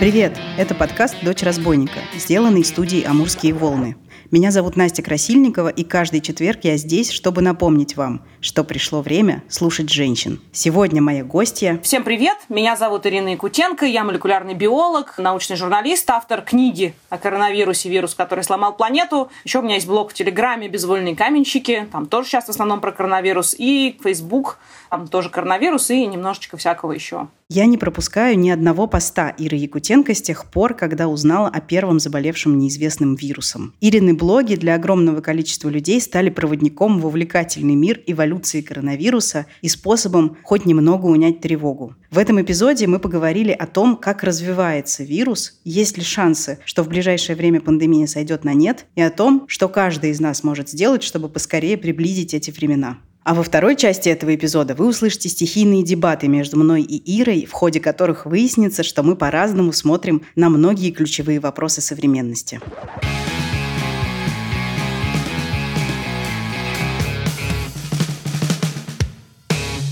Привет! Это подкаст «Дочь разбойника», сделанный студией «Амурские волны». Меня зовут Настя Красильникова, и каждый четверг я здесь, чтобы напомнить вам, что пришло время слушать женщин. Сегодня моя гостья... Всем привет! Меня зовут Ирина Якутенко, я молекулярный биолог, научный журналист, автор книги о коронавирусе, вирус, который сломал планету. Еще у меня есть блог в Телеграме «Безвольные каменщики», там тоже сейчас в основном про коронавирус, и Facebook, там тоже коронавирус и немножечко всякого еще. Я не пропускаю ни одного поста Иры Якутенко с тех пор, когда узнала о первом заболевшем неизвестным вирусом. Ирины блоги для огромного количества людей стали проводником в увлекательный мир эволюции коронавируса и способом хоть немного унять тревогу. В этом эпизоде мы поговорили о том, как развивается вирус, есть ли шансы, что в ближайшее время пандемия сойдет на нет, и о том, что каждый из нас может сделать, чтобы поскорее приблизить эти времена. А во второй части этого эпизода вы услышите стихийные дебаты между мной и Ирой, в ходе которых выяснится, что мы по-разному смотрим на многие ключевые вопросы современности.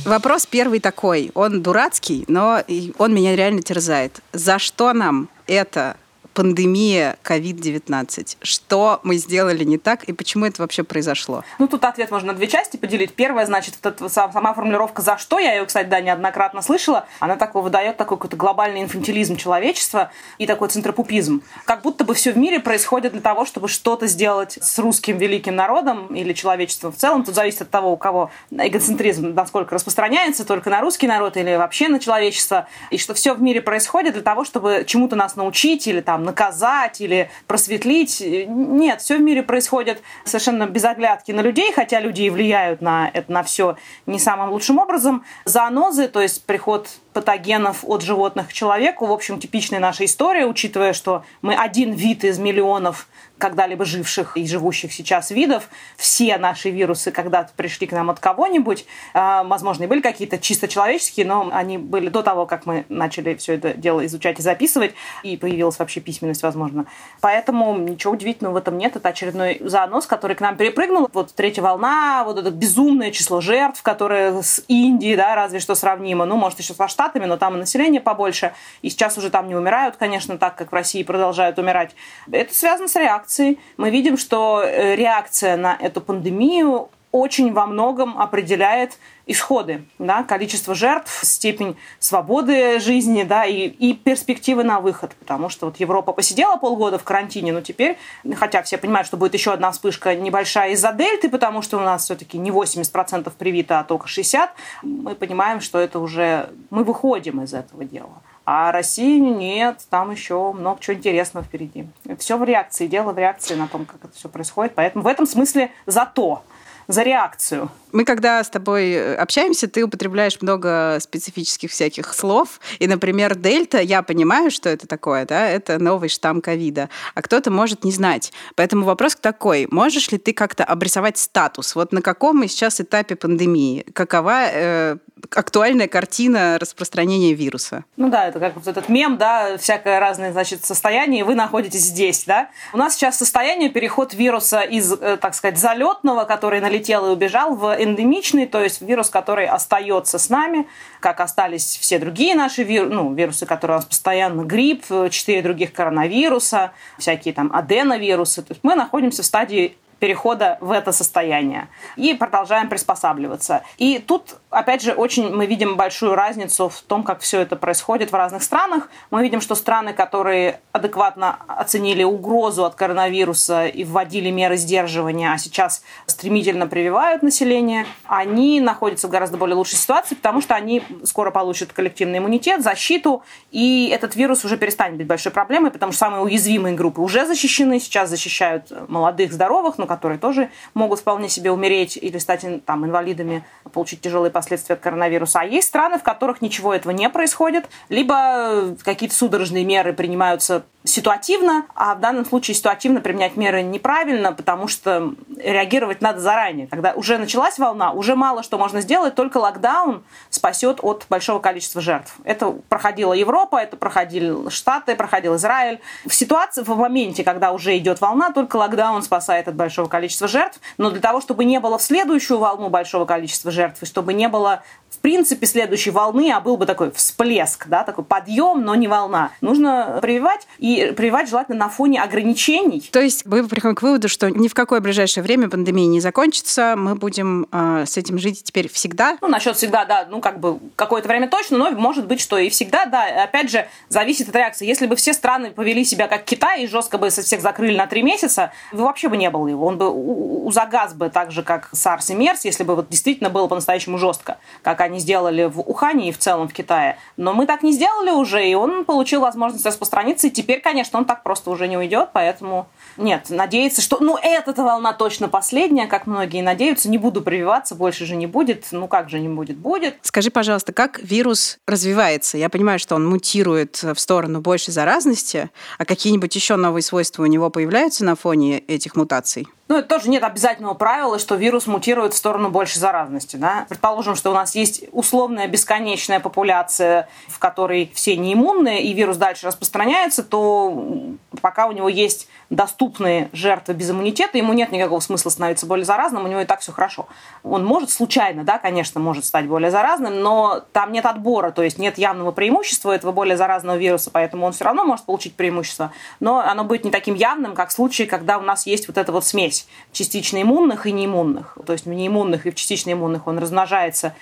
Вопрос первый такой. Он дурацкий, но он меня реально терзает. За что нам это пандемия COVID-19. Что мы сделали не так и почему это вообще произошло? Ну, тут ответ можно на две части поделить. Первая, значит, вот эта сама формулировка «за что», я ее, кстати, да, неоднократно слышала, она такой выдает такой какой-то глобальный инфантилизм человечества и такой центропупизм. Как будто бы все в мире происходит для того, чтобы что-то сделать с русским великим народом или человечеством в целом. Тут зависит от того, у кого эгоцентризм насколько распространяется, только на русский народ или вообще на человечество. И что все в мире происходит для того, чтобы чему-то нас научить или там наказать или просветлить. Нет, все в мире происходит совершенно без оглядки на людей, хотя люди и влияют на это на все не самым лучшим образом. Зоонозы, то есть приход патогенов от животных к человеку, в общем, типичная наша история, учитывая, что мы один вид из миллионов когда-либо живших и живущих сейчас видов. Все наши вирусы когда-то пришли к нам от кого-нибудь. А, возможно, и были какие-то чисто человеческие, но они были до того, как мы начали все это дело изучать и записывать, и появилась вообще письменность, возможно. Поэтому ничего удивительного в этом нет. Это очередной занос, который к нам перепрыгнул. Вот третья волна, вот это безумное число жертв, которое с Индией, да, разве что сравнимо. Ну, может, еще со Штатами, но там и население побольше. И сейчас уже там не умирают, конечно, так, как в России продолжают умирать. Это связано с реакцией. Мы видим, что э, реакция на эту пандемию очень во многом определяет исходы, да, количество жертв, степень свободы жизни, да, и, и перспективы на выход. Потому что вот Европа посидела полгода в карантине, но теперь, хотя все понимают, что будет еще одна вспышка небольшая из-за дельты, потому что у нас все-таки не 80% привито, а только 60%, мы понимаем, что это уже... Мы выходим из этого дела. А России нет, там еще много чего интересного впереди. Все в реакции, дело в реакции на том, как это все происходит. Поэтому в этом смысле зато за реакцию. Мы когда с тобой э, общаемся, ты употребляешь много специфических всяких слов. И, например, дельта, я понимаю, что это такое, да, это новый штамм ковида, а кто-то может не знать. Поэтому вопрос такой, можешь ли ты как-то обрисовать статус? Вот на каком мы сейчас этапе пандемии? Какова э, актуальная картина распространения вируса? Ну да, это как вот этот мем, да, всякое разное, значит, состояние, и вы находитесь здесь, да. У нас сейчас состояние переход вируса из, э, так сказать, залетного, который налетел и убежал, в эндемичный, то есть вирус, который остается с нами, как остались все другие наши вир... ну, вирусы, которые у нас постоянно грипп, четыре других коронавируса, всякие там аденовирусы. То есть мы находимся в стадии перехода в это состояние. И продолжаем приспосабливаться. И тут, опять же, очень мы видим большую разницу в том, как все это происходит в разных странах. Мы видим, что страны, которые адекватно оценили угрозу от коронавируса и вводили меры сдерживания, а сейчас стремительно прививают население, они находятся в гораздо более лучшей ситуации, потому что они скоро получат коллективный иммунитет, защиту, и этот вирус уже перестанет быть большой проблемой, потому что самые уязвимые группы уже защищены, сейчас защищают молодых, здоровых, но которые тоже могут вполне себе умереть или стать там, инвалидами, получить тяжелые последствия от коронавируса. А есть страны, в которых ничего этого не происходит, либо какие-то судорожные меры принимаются ситуативно, а в данном случае ситуативно применять меры неправильно, потому что реагировать надо заранее. Когда уже началась волна, уже мало что можно сделать, только локдаун спасет от большого количества жертв. Это проходила Европа, это проходили Штаты, проходил Израиль. В ситуации, в моменте, когда уже идет волна, только локдаун спасает от большого количества жертв. Но для того, чтобы не было в следующую волну большого количества жертв, и чтобы не было в принципе, следующей волны, а был бы такой всплеск, да, такой подъем, но не волна. Нужно прививать, и прививать желательно на фоне ограничений. То есть мы приходим к выводу, что ни в какое ближайшее время пандемия не закончится, мы будем э, с этим жить теперь всегда? Ну, насчет всегда, да, ну, как бы какое-то время точно, но может быть, что и всегда, да, опять же, зависит от реакции. Если бы все страны повели себя как Китай и жестко бы всех закрыли на три месяца, вообще бы не было его. Он бы у, у загаз бы так же, как SARS и MERS, если бы вот действительно было по-настоящему жестко, как они сделали в Ухане и в целом в Китае. Но мы так не сделали уже, и он получил возможность распространиться, и теперь, конечно, он так просто уже не уйдет, поэтому нет, надеяться, что, ну, эта волна точно последняя, как многие надеются, не буду прививаться, больше же не будет, ну, как же не будет, будет. Скажи, пожалуйста, как вирус развивается? Я понимаю, что он мутирует в сторону большей заразности, а какие-нибудь еще новые свойства у него появляются на фоне этих мутаций? Ну, это тоже нет обязательного правила, что вирус мутирует в сторону большей заразности. Да? Предположим, что у нас есть условная бесконечная популяция, в которой все неиммунные, и вирус дальше распространяется, то пока у него есть доступные жертвы без иммунитета, ему нет никакого смысла становиться более заразным, у него и так все хорошо. Он может случайно, да, конечно, может стать более заразным, но там нет отбора, то есть нет явного преимущества этого более заразного вируса, поэтому он все равно может получить преимущество, но оно будет не таким явным, как в случае, когда у нас есть вот эта вот смесь смесь частично иммунных и неиммунных. То есть в неиммунных и в частично иммунных он размножается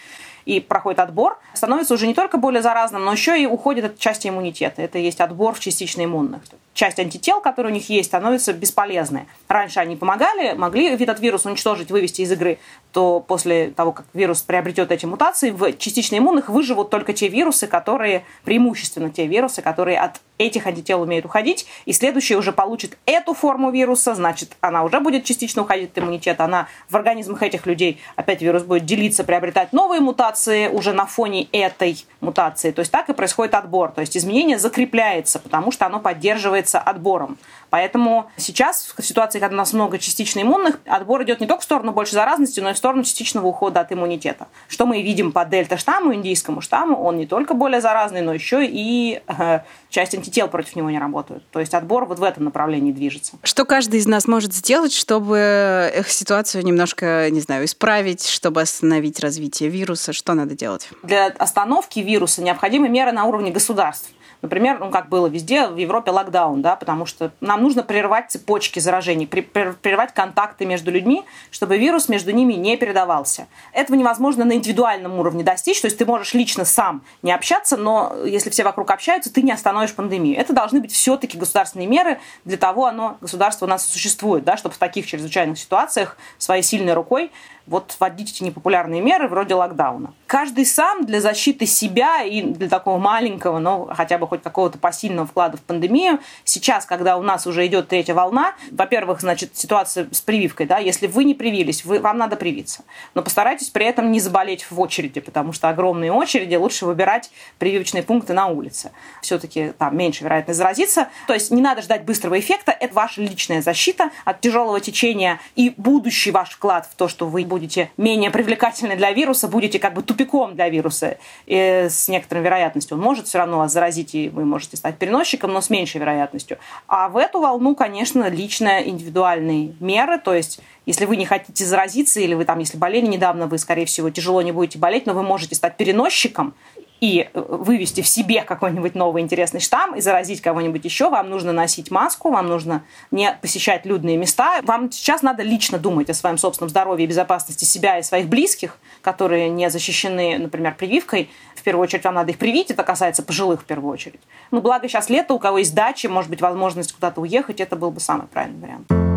и проходит отбор, становится уже не только более заразным, но еще и уходит от части иммунитета. Это есть отбор в частично иммунных часть антител, которые у них есть, становятся бесполезны. Раньше они помогали, могли этот вирус уничтожить, вывести из игры, то после того, как вирус приобретет эти мутации, в частично иммунных выживут только те вирусы, которые, преимущественно те вирусы, которые от этих антител умеют уходить, и следующий уже получит эту форму вируса, значит, она уже будет частично уходить от иммунитета, она в организмах этих людей, опять вирус будет делиться, приобретать новые мутации уже на фоне этой мутации. То есть так и происходит отбор, то есть изменение закрепляется, потому что оно поддерживает является отбором. Поэтому сейчас, в ситуации, когда у нас много частично иммунных, отбор идет не только в сторону больше заразности, но и в сторону частичного ухода от иммунитета. Что мы видим по дельта-штамму, индийскому штамму, он не только более заразный, но еще и э, часть антител против него не работают. То есть отбор вот в этом направлении движется. Что каждый из нас может сделать, чтобы их ситуацию немножко, не знаю, исправить, чтобы остановить развитие вируса? Что надо делать? Для остановки вируса необходимы меры на уровне государств. Например, ну, как было везде, в Европе локдаун, да, потому что нам нужно прервать цепочки заражений, прервать контакты между людьми, чтобы вирус между ними не передавался. Этого невозможно на индивидуальном уровне достичь, то есть ты можешь лично сам не общаться, но если все вокруг общаются, ты не остановишь пандемию. Это должны быть все-таки государственные меры, для того оно, государство у нас существует, да, чтобы в таких чрезвычайных ситуациях своей сильной рукой вот вводить эти непопулярные меры вроде локдауна. Каждый сам для защиты себя и для такого маленького, но хотя бы хоть какого-то посильного вклада в пандемию, сейчас, когда у нас уже идет третья волна, во-первых, значит, ситуация с прививкой, да, если вы не привились, вы, вам надо привиться. Но постарайтесь при этом не заболеть в очереди, потому что огромные очереди, лучше выбирать прививочные пункты на улице. Все-таки там меньше вероятность заразиться. То есть не надо ждать быстрого эффекта, это ваша личная защита от тяжелого течения и будущий ваш вклад в то, что вы будете менее привлекательны для вируса, будете как бы тупиком для вируса. И с некоторой вероятностью он может все равно вас заразить, и вы можете стать переносчиком, но с меньшей вероятностью. А в эту волну, конечно, лично индивидуальные меры, то есть если вы не хотите заразиться, или вы там, если болели недавно, вы, скорее всего, тяжело не будете болеть, но вы можете стать переносчиком, и э, вывести в себе какой-нибудь новый интересный штамм и заразить кого-нибудь еще, вам нужно носить маску, вам нужно не посещать людные места. Вам сейчас надо лично думать о своем собственном здоровье и безопасности себя и своих близких, которые не защищены, например, прививкой. В первую очередь вам надо их привить, это касается пожилых в первую очередь. Ну, благо сейчас лето, у кого есть дача, может быть, возможность куда-то уехать, это был бы самый правильный вариант.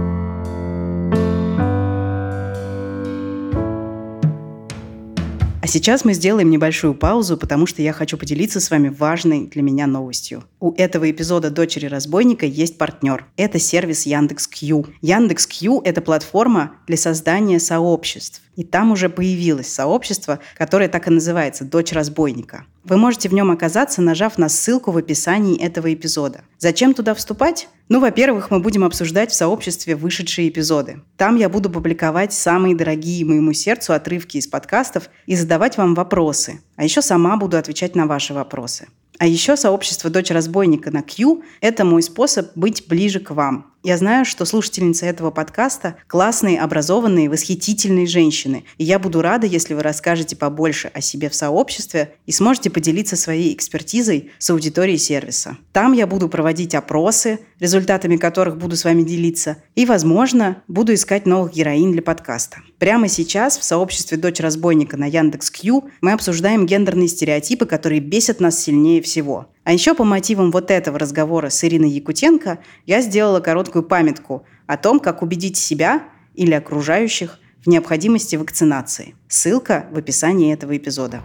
Сейчас мы сделаем небольшую паузу, потому что я хочу поделиться с вами важной для меня новостью. У этого эпизода «Дочери разбойника» есть партнер. Это сервис Яндекс.Кью. Яндекс.Кью – это платформа для создания сообществ. И там уже появилось сообщество, которое так и называется «Дочь разбойника». Вы можете в нем оказаться, нажав на ссылку в описании этого эпизода. Зачем туда вступать? Ну, во-первых, мы будем обсуждать в сообществе вышедшие эпизоды. Там я буду публиковать самые дорогие моему сердцу отрывки из подкастов и задавать вам вопросы. А еще сама буду отвечать на ваши вопросы. А еще сообщество «Дочь разбойника» на Q – это мой способ быть ближе к вам. Я знаю, что слушательницы этого подкаста – классные, образованные, восхитительные женщины. И я буду рада, если вы расскажете побольше о себе в сообществе и сможете поделиться своей экспертизой с аудиторией сервиса. Там я буду проводить опросы, результатами которых буду с вами делиться, и, возможно, буду искать новых героинь для подкаста. Прямо сейчас в сообществе «Дочь разбойника» на Яндекс.Кью мы обсуждаем гендерные стереотипы, которые бесят нас сильнее всего – а еще по мотивам вот этого разговора с Ириной Якутенко я сделала короткую памятку о том, как убедить себя или окружающих в необходимости вакцинации. Ссылка в описании этого эпизода.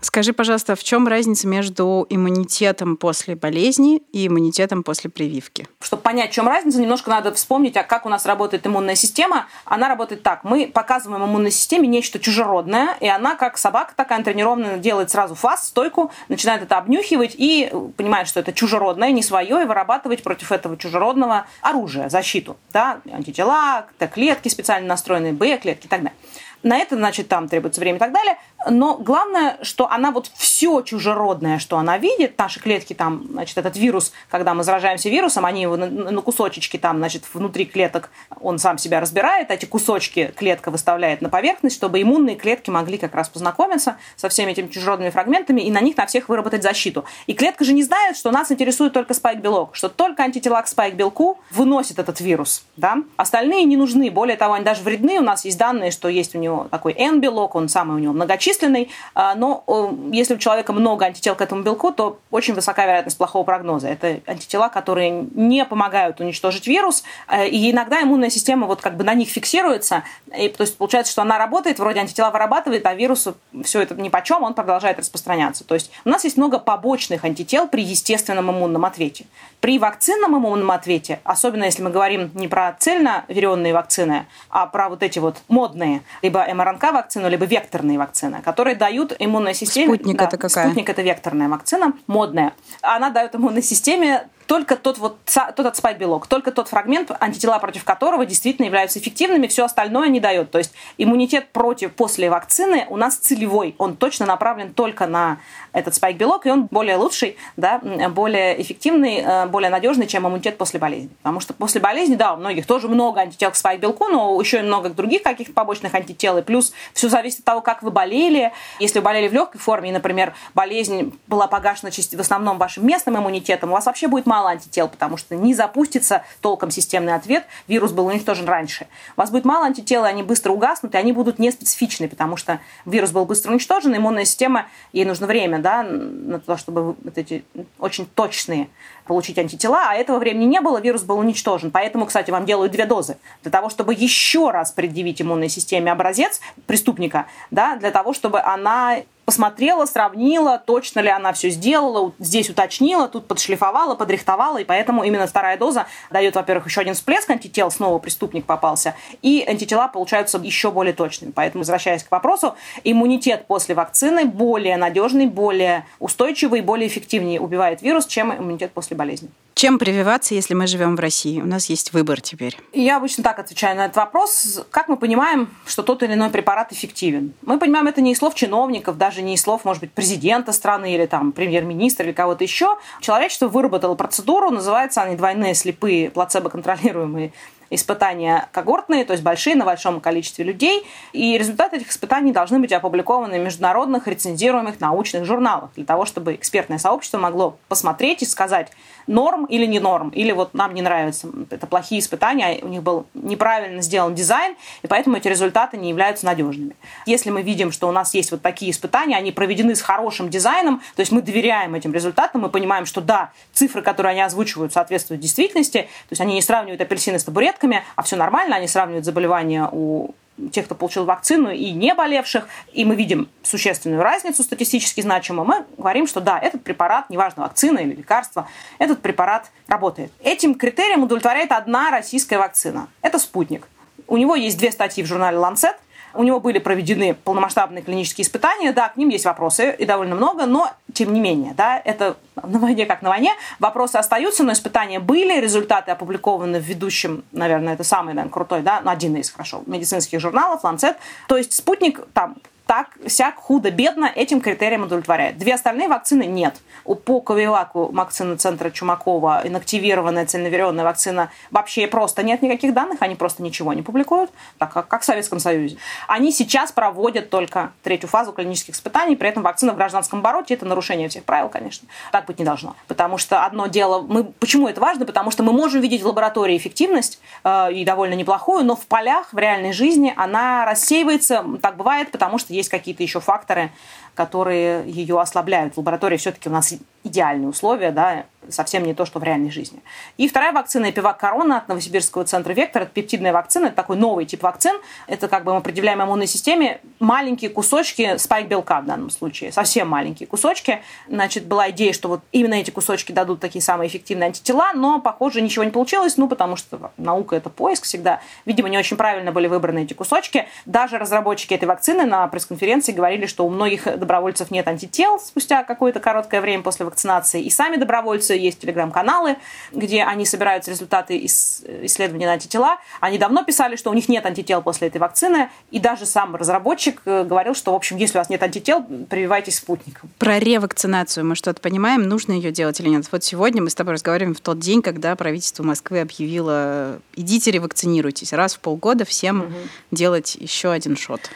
Скажи, пожалуйста, в чем разница между иммунитетом после болезни и иммунитетом после прививки? Чтобы понять, в чем разница, немножко надо вспомнить, а как у нас работает иммунная система. Она работает так. Мы показываем иммунной системе нечто чужеродное, и она, как собака такая тренированная, делает сразу фас, стойку, начинает это обнюхивать и понимает, что это чужеродное, не свое, и вырабатывать против этого чужеродного оружие, защиту. Да? Антитела, Т-клетки специально настроенные, Б-клетки и так далее. На это, значит, там требуется время и так далее. Но главное, что она вот все чужеродное, что она видит, наши клетки там, значит, этот вирус, когда мы заражаемся вирусом, они его на, на кусочечки там, значит, внутри клеток, он сам себя разбирает, эти кусочки клетка выставляет на поверхность, чтобы иммунные клетки могли как раз познакомиться со всеми этими чужеродными фрагментами и на них на всех выработать защиту. И клетка же не знает, что нас интересует только спайк-белок, что только антитела к спайк-белку выносит этот вирус, да? Остальные не нужны, более того, они даже вредны, у нас есть данные, что есть у него такой N-белок, он самый у него многочисленный, а, но если у человека много антител к этому белку, то очень высока вероятность плохого прогноза. Это антитела, которые не помогают уничтожить вирус, э, и иногда иммунная система вот как бы на них фиксируется, и, то есть получается, что она работает, вроде антитела вырабатывает, а вирусу все это ни по чем, он продолжает распространяться. То есть у нас есть много побочных антител при естественном иммунном ответе. При вакцинном иммунном ответе, особенно если мы говорим не про цельноверенные вакцины, а про вот эти вот модные, либо МРНК-вакцину, либо векторные вакцины, которые дают иммунной системе... Спутник да, это какая? Спутник это векторная вакцина, модная. Она дает иммунной системе только тот вот тот от спайк-белок, только тот фрагмент, антитела против которого действительно являются эффективными, все остальное не дает. То есть иммунитет против после вакцины у нас целевой, он точно направлен только на этот спайк-белок, и он более лучший, да, более эффективный, э, более надежный, чем иммунитет после болезни. Потому что после болезни, да, у многих тоже много антител к спайк-белку, но еще и много других каких-то побочных антител, и плюс все зависит от того, как вы болели. Если вы болели в легкой форме, и, например, болезнь была погашена в основном вашим местным иммунитетом, у вас вообще будет мало мало антител, потому что не запустится толком системный ответ, вирус был уничтожен раньше. У вас будет мало антител, и они быстро угаснут, и они будут неспецифичны, потому что вирус был быстро уничтожен, иммунная система, ей нужно время да, на то, чтобы вот эти очень точные получить антитела, а этого времени не было, вирус был уничтожен. Поэтому, кстати, вам делают две дозы. Для того, чтобы еще раз предъявить иммунной системе образец преступника, да, для того, чтобы она посмотрела, сравнила, точно ли она все сделала, здесь уточнила, тут подшлифовала, подрихтовала, и поэтому именно вторая доза дает, во-первых, еще один всплеск антител, снова преступник попался, и антитела получаются еще более точными. Поэтому, возвращаясь к вопросу, иммунитет после вакцины более надежный, более устойчивый, более эффективнее убивает вирус, чем иммунитет после болезни. Чем прививаться, если мы живем в России? У нас есть выбор теперь. Я обычно так отвечаю на этот вопрос. Как мы понимаем, что тот или иной препарат эффективен? Мы понимаем это не из слов чиновников, даже не из слов, может быть, президента страны или там премьер-министра или кого-то еще. Человечество выработало процедуру, называется они двойные слепые плацебо-контролируемые испытания когортные, то есть большие на большом количестве людей, и результаты этих испытаний должны быть опубликованы в международных рецензируемых научных журналах для того, чтобы экспертное сообщество могло посмотреть и сказать, норм или не норм, или вот нам не нравится, это плохие испытания, у них был неправильно сделан дизайн, и поэтому эти результаты не являются надежными. Если мы видим, что у нас есть вот такие испытания, они проведены с хорошим дизайном, то есть мы доверяем этим результатам, мы понимаем, что да, цифры, которые они озвучивают, соответствуют действительности, то есть они не сравнивают апельсины с табуретками, а все нормально, они сравнивают заболевания у тех, кто получил вакцину, и не болевших, и мы видим существенную разницу статистически значимую, мы говорим, что да, этот препарат, неважно, вакцина или лекарство, этот препарат работает. Этим критерием удовлетворяет одна российская вакцина. Это «Спутник». У него есть две статьи в журнале «Ланцет», У него были проведены полномасштабные клинические испытания, да, к ним есть вопросы, и довольно много, но тем не менее, да, это на войне как на войне, вопросы остаются, но испытания были, результаты опубликованы в ведущем, наверное, это самый, наверное, крутой, да, ну, один из, хорошо, медицинских журналов, Lancet. То есть спутник там так, сяк, худо-бедно этим критериям удовлетворяет. Две остальные вакцины нет. У По Ковилаку вакцины центра Чумакова, инактивированная цельноверенная вакцина, вообще просто нет никаких данных, они просто ничего не публикуют, так как, как в Советском Союзе. Они сейчас проводят только третью фазу клинических испытаний, при этом вакцина в гражданском обороте – это нарушение всех правил, конечно. Так быть не должно. Потому что одно дело, мы, почему это важно? Потому что мы можем видеть в лаборатории эффективность, э, и довольно неплохую, но в полях, в реальной жизни она рассеивается, так бывает, потому что есть какие-то еще факторы, которые ее ослабляют. В лаборатории все-таки у нас идеальные условия, да, совсем не то, что в реальной жизни. И вторая вакцина Эпивак Корона от Новосибирского центра Вектор. Это пептидная вакцина, это такой новый тип вакцин. Это как бы мы определяем иммунной системе маленькие кусочки спайк-белка в данном случае, совсем маленькие кусочки. Значит, была идея, что вот именно эти кусочки дадут такие самые эффективные антитела, но, похоже, ничего не получилось, ну, потому что наука – это поиск всегда. Видимо, не очень правильно были выбраны эти кусочки. Даже разработчики этой вакцины на пресс-конференции говорили, что у многих добровольцев нет антител спустя какое-то короткое время после вакцинации. И сами добровольцы есть телеграм-каналы, где они собирают результаты исследований на антитела. Они давно писали, что у них нет антител после этой вакцины, и даже сам разработчик э, говорил, что, в общем, если у вас нет антител, прививайтесь спутником. Про ревакцинацию мы что-то понимаем, нужно ее делать или нет? Вот сегодня мы с тобой разговариваем в тот день, когда правительство Москвы объявило, идите ревакцинируйтесь, раз в полгода всем угу. делать еще один шот.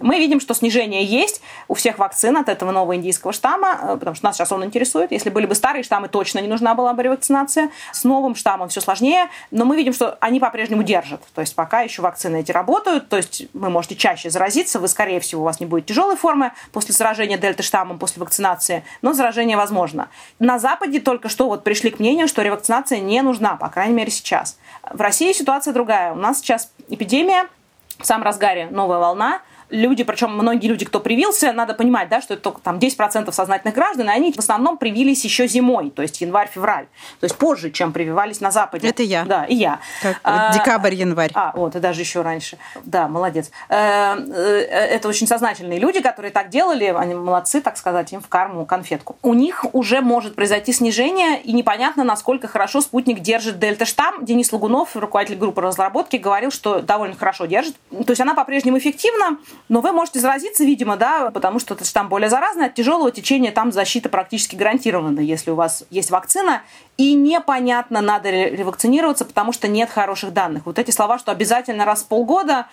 Мы видим, что снижение есть у всех вакцин от этого нового индийского штамма, э, потому что нас сейчас он интересует. Если были бы старые штаммы, точно не нужна была бы ревакцинация. С новым штаммом все сложнее, но мы видим, что они по-прежнему держат. То есть пока еще вакцины эти работают, то есть вы можете чаще заразиться, вы, скорее всего, у вас не будет тяжелой формы после заражения дельта-штаммом, после вакцинации, но заражение возможно. На Западе только что вот пришли к мнению, что ревакцинация не нужна, по крайней мере сейчас. В России ситуация другая. У нас сейчас эпидемия, в самом разгаре новая волна, люди, причем многие люди, кто привился, надо понимать, да, что это только там 10% сознательных граждан, и они в основном привились еще зимой, то есть январь-февраль, то есть позже, чем прививались на Западе. Это я. Да, и я. Как, а, декабрь-январь. А, вот, и даже еще раньше. Да, молодец. Э, э, это очень сознательные люди, которые так делали, они молодцы, так сказать, им в карму конфетку. У них уже может произойти снижение, и непонятно, насколько хорошо спутник держит дельта-штамм. Денис Лагунов, руководитель группы разработки, говорил, что довольно хорошо держит. То есть она по-прежнему эффективна, но вы можете заразиться, видимо, да, потому что этот штамм более заразный. От тяжелого течения там защита практически гарантирована, если у вас есть вакцина. И непонятно, надо ли ревакцинироваться, потому что нет хороших данных. Вот эти слова, что обязательно раз в полгода,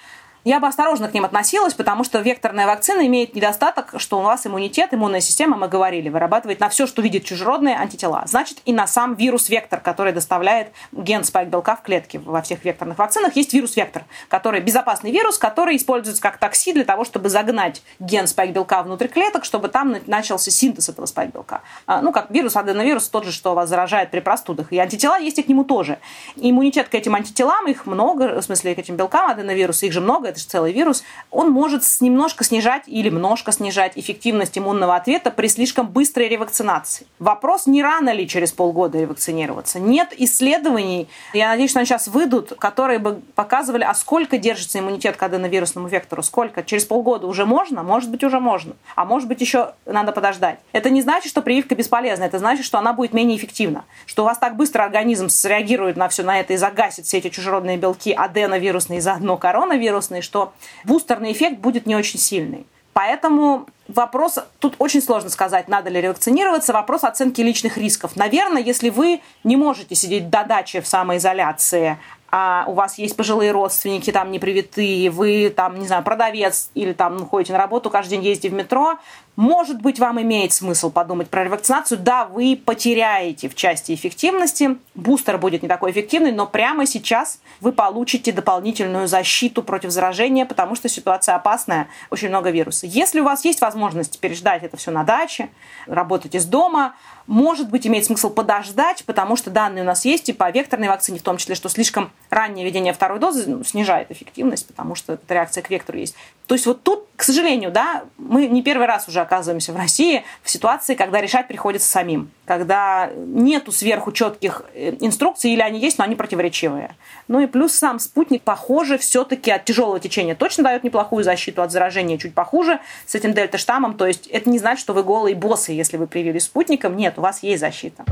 я бы осторожно к ним относилась, потому что векторная вакцина имеет недостаток, что у вас иммунитет, иммунная система, мы говорили, вырабатывает на все, что видит чужеродные антитела. Значит, и на сам вирус-вектор, который доставляет ген спайк-белка в клетке. Во всех векторных вакцинах есть вирус-вектор, который безопасный вирус, который используется как такси для того, чтобы загнать ген спайк-белка внутрь клеток, чтобы там начался синтез этого спайк-белка. А, ну, как вирус, аденовирус, тот же, что вас заражает при простудах. И антитела есть и к нему тоже. Иммунитет к этим антителам, их много, в смысле, к этим белкам аденовируса, их же много, это же целый вирус, он может немножко снижать или немножко снижать эффективность иммунного ответа при слишком быстрой ревакцинации. Вопрос, не рано ли через полгода ревакцинироваться. Нет исследований, я надеюсь, что они сейчас выйдут, которые бы показывали, а сколько держится иммунитет к аденовирусному вектору, сколько. Через полгода уже можно? Может быть, уже можно. А может быть, еще надо подождать. Это не значит, что прививка бесполезна, это значит, что она будет менее эффективна. Что у вас так быстро организм среагирует на все на это и загасит все эти чужеродные белки аденовирусные и заодно коронавирусные, что бустерный эффект будет не очень сильный. Поэтому вопрос, тут очень сложно сказать, надо ли ревакцинироваться, вопрос оценки личных рисков. Наверное, если вы не можете сидеть до дачи в самоизоляции, а у вас есть пожилые родственники, там не привитые, вы там, не знаю, продавец или там ходите на работу, каждый день ездите в метро, может быть, вам имеет смысл подумать про ревакцинацию. Да, вы потеряете в части эффективности, бустер будет не такой эффективный, но прямо сейчас вы получите дополнительную защиту против заражения, потому что ситуация опасная, очень много вируса. Если у вас есть возможность переждать это все на даче, работать из дома, может быть, имеет смысл подождать, потому что данные у нас есть и по векторной вакцине, в том числе, что слишком раннее введение второй дозы ну, снижает эффективность, потому что реакция к вектору есть. То есть вот тут К сожалению, да, мы не первый раз уже оказываемся в России в ситуации, когда решать приходится самим, когда нету сверху четких э, инструкций, или они есть, но они противоречивые. Ну и плюс сам спутник, похоже, все-таки от тяжелого течения точно дает неплохую защиту, от заражения чуть похуже с этим дельта-штаммом. То есть это не значит, что вы голые боссы, если вы привили спутником. Нет, у вас есть защита.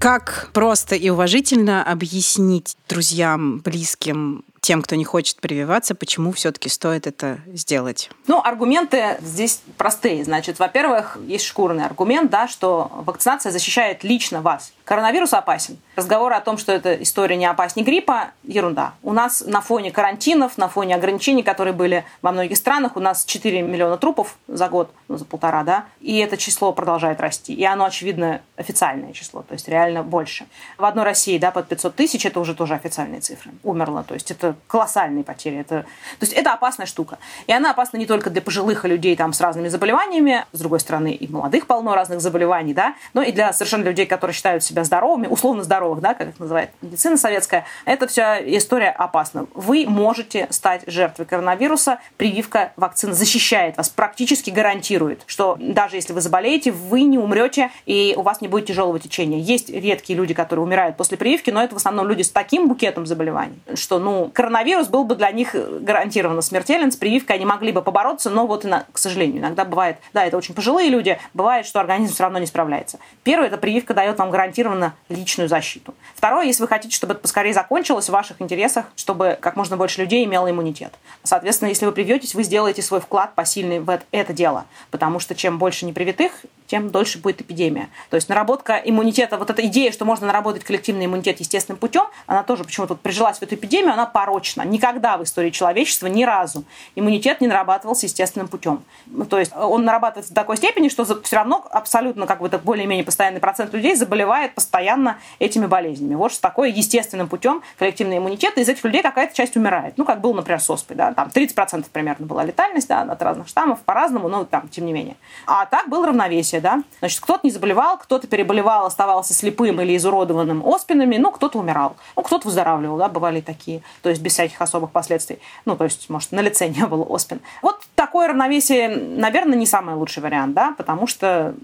Как просто и уважительно объяснить друзьям, близким, тем, кто не хочет прививаться, почему все-таки стоит это сделать? Ну, аргументы здесь простые. Значит, во-первых, есть шкурный аргумент, да, что вакцинация защищает лично вас. Коронавирус опасен. Разговоры о том, что эта история не опаснее гриппа, ерунда. У нас на фоне карантинов, на фоне ограничений, которые были во многих странах, у нас 4 миллиона трупов за год, ну, за полтора, да, и это число продолжает расти. И оно, очевидно, официальное число, то есть реально больше. В одной России, да, под 500 тысяч, это уже тоже официальные цифры. Умерло, то есть это колоссальные потери. Это, то есть это опасная штука. И она опасна не только для пожилых людей там, с разными заболеваниями, с другой стороны, и молодых полно разных заболеваний, да, но и для совершенно людей, которые считают себя здоровыми, условно здоровых, да, как их называет медицина советская, это вся история опасна. Вы можете стать жертвой коронавируса, прививка вакцины защищает вас, практически гарантирует, что даже если вы заболеете, вы не умрете и у вас не будет тяжелого течения. Есть редкие люди, которые умирают после прививки, но это в основном люди с таким букетом заболеваний, что, ну, коронавирус был бы для них гарантированно смертелен, с прививкой они могли бы побороться, но вот, к сожалению, иногда бывает, да, это очень пожилые люди, бывает, что организм все равно не справляется. Первое, это прививка дает вам гарантированно личную защиту. Второе, если вы хотите, чтобы это поскорее закончилось в ваших интересах, чтобы как можно больше людей имело иммунитет. Соответственно, если вы привьетесь, вы сделаете свой вклад посильный в это дело, потому что чем больше непривитых, тем дольше будет эпидемия. То есть наработка иммунитета, вот эта идея, что можно наработать коллективный иммунитет естественным путем, она тоже почему-то вот прижилась в эту эпидемию, она порочна. Никогда в истории человечества ни разу иммунитет не нарабатывался естественным путем. Ну, то есть он нарабатывается до такой степени, что все равно абсолютно как бы это более-менее постоянный процент людей заболевает постоянно этими болезнями. Вот что такое естественным путем коллективный иммунитет, и из этих людей какая-то часть умирает. Ну, как был, например, с оспой, да, там 30% примерно была летальность, да, от разных штаммов, по-разному, но там, тем не менее. А так было равновесие да. Значит, кто-то не заболевал, кто-то переболевал, оставался слепым или изуродованным оспинами, ну, кто-то умирал. Ну, кто-то выздоравливал, да, бывали такие, то есть без всяких особых последствий. Ну, то есть, может, на лице не было оспин. Вот такое равновесие, наверное, не самый лучший вариант, да, потому что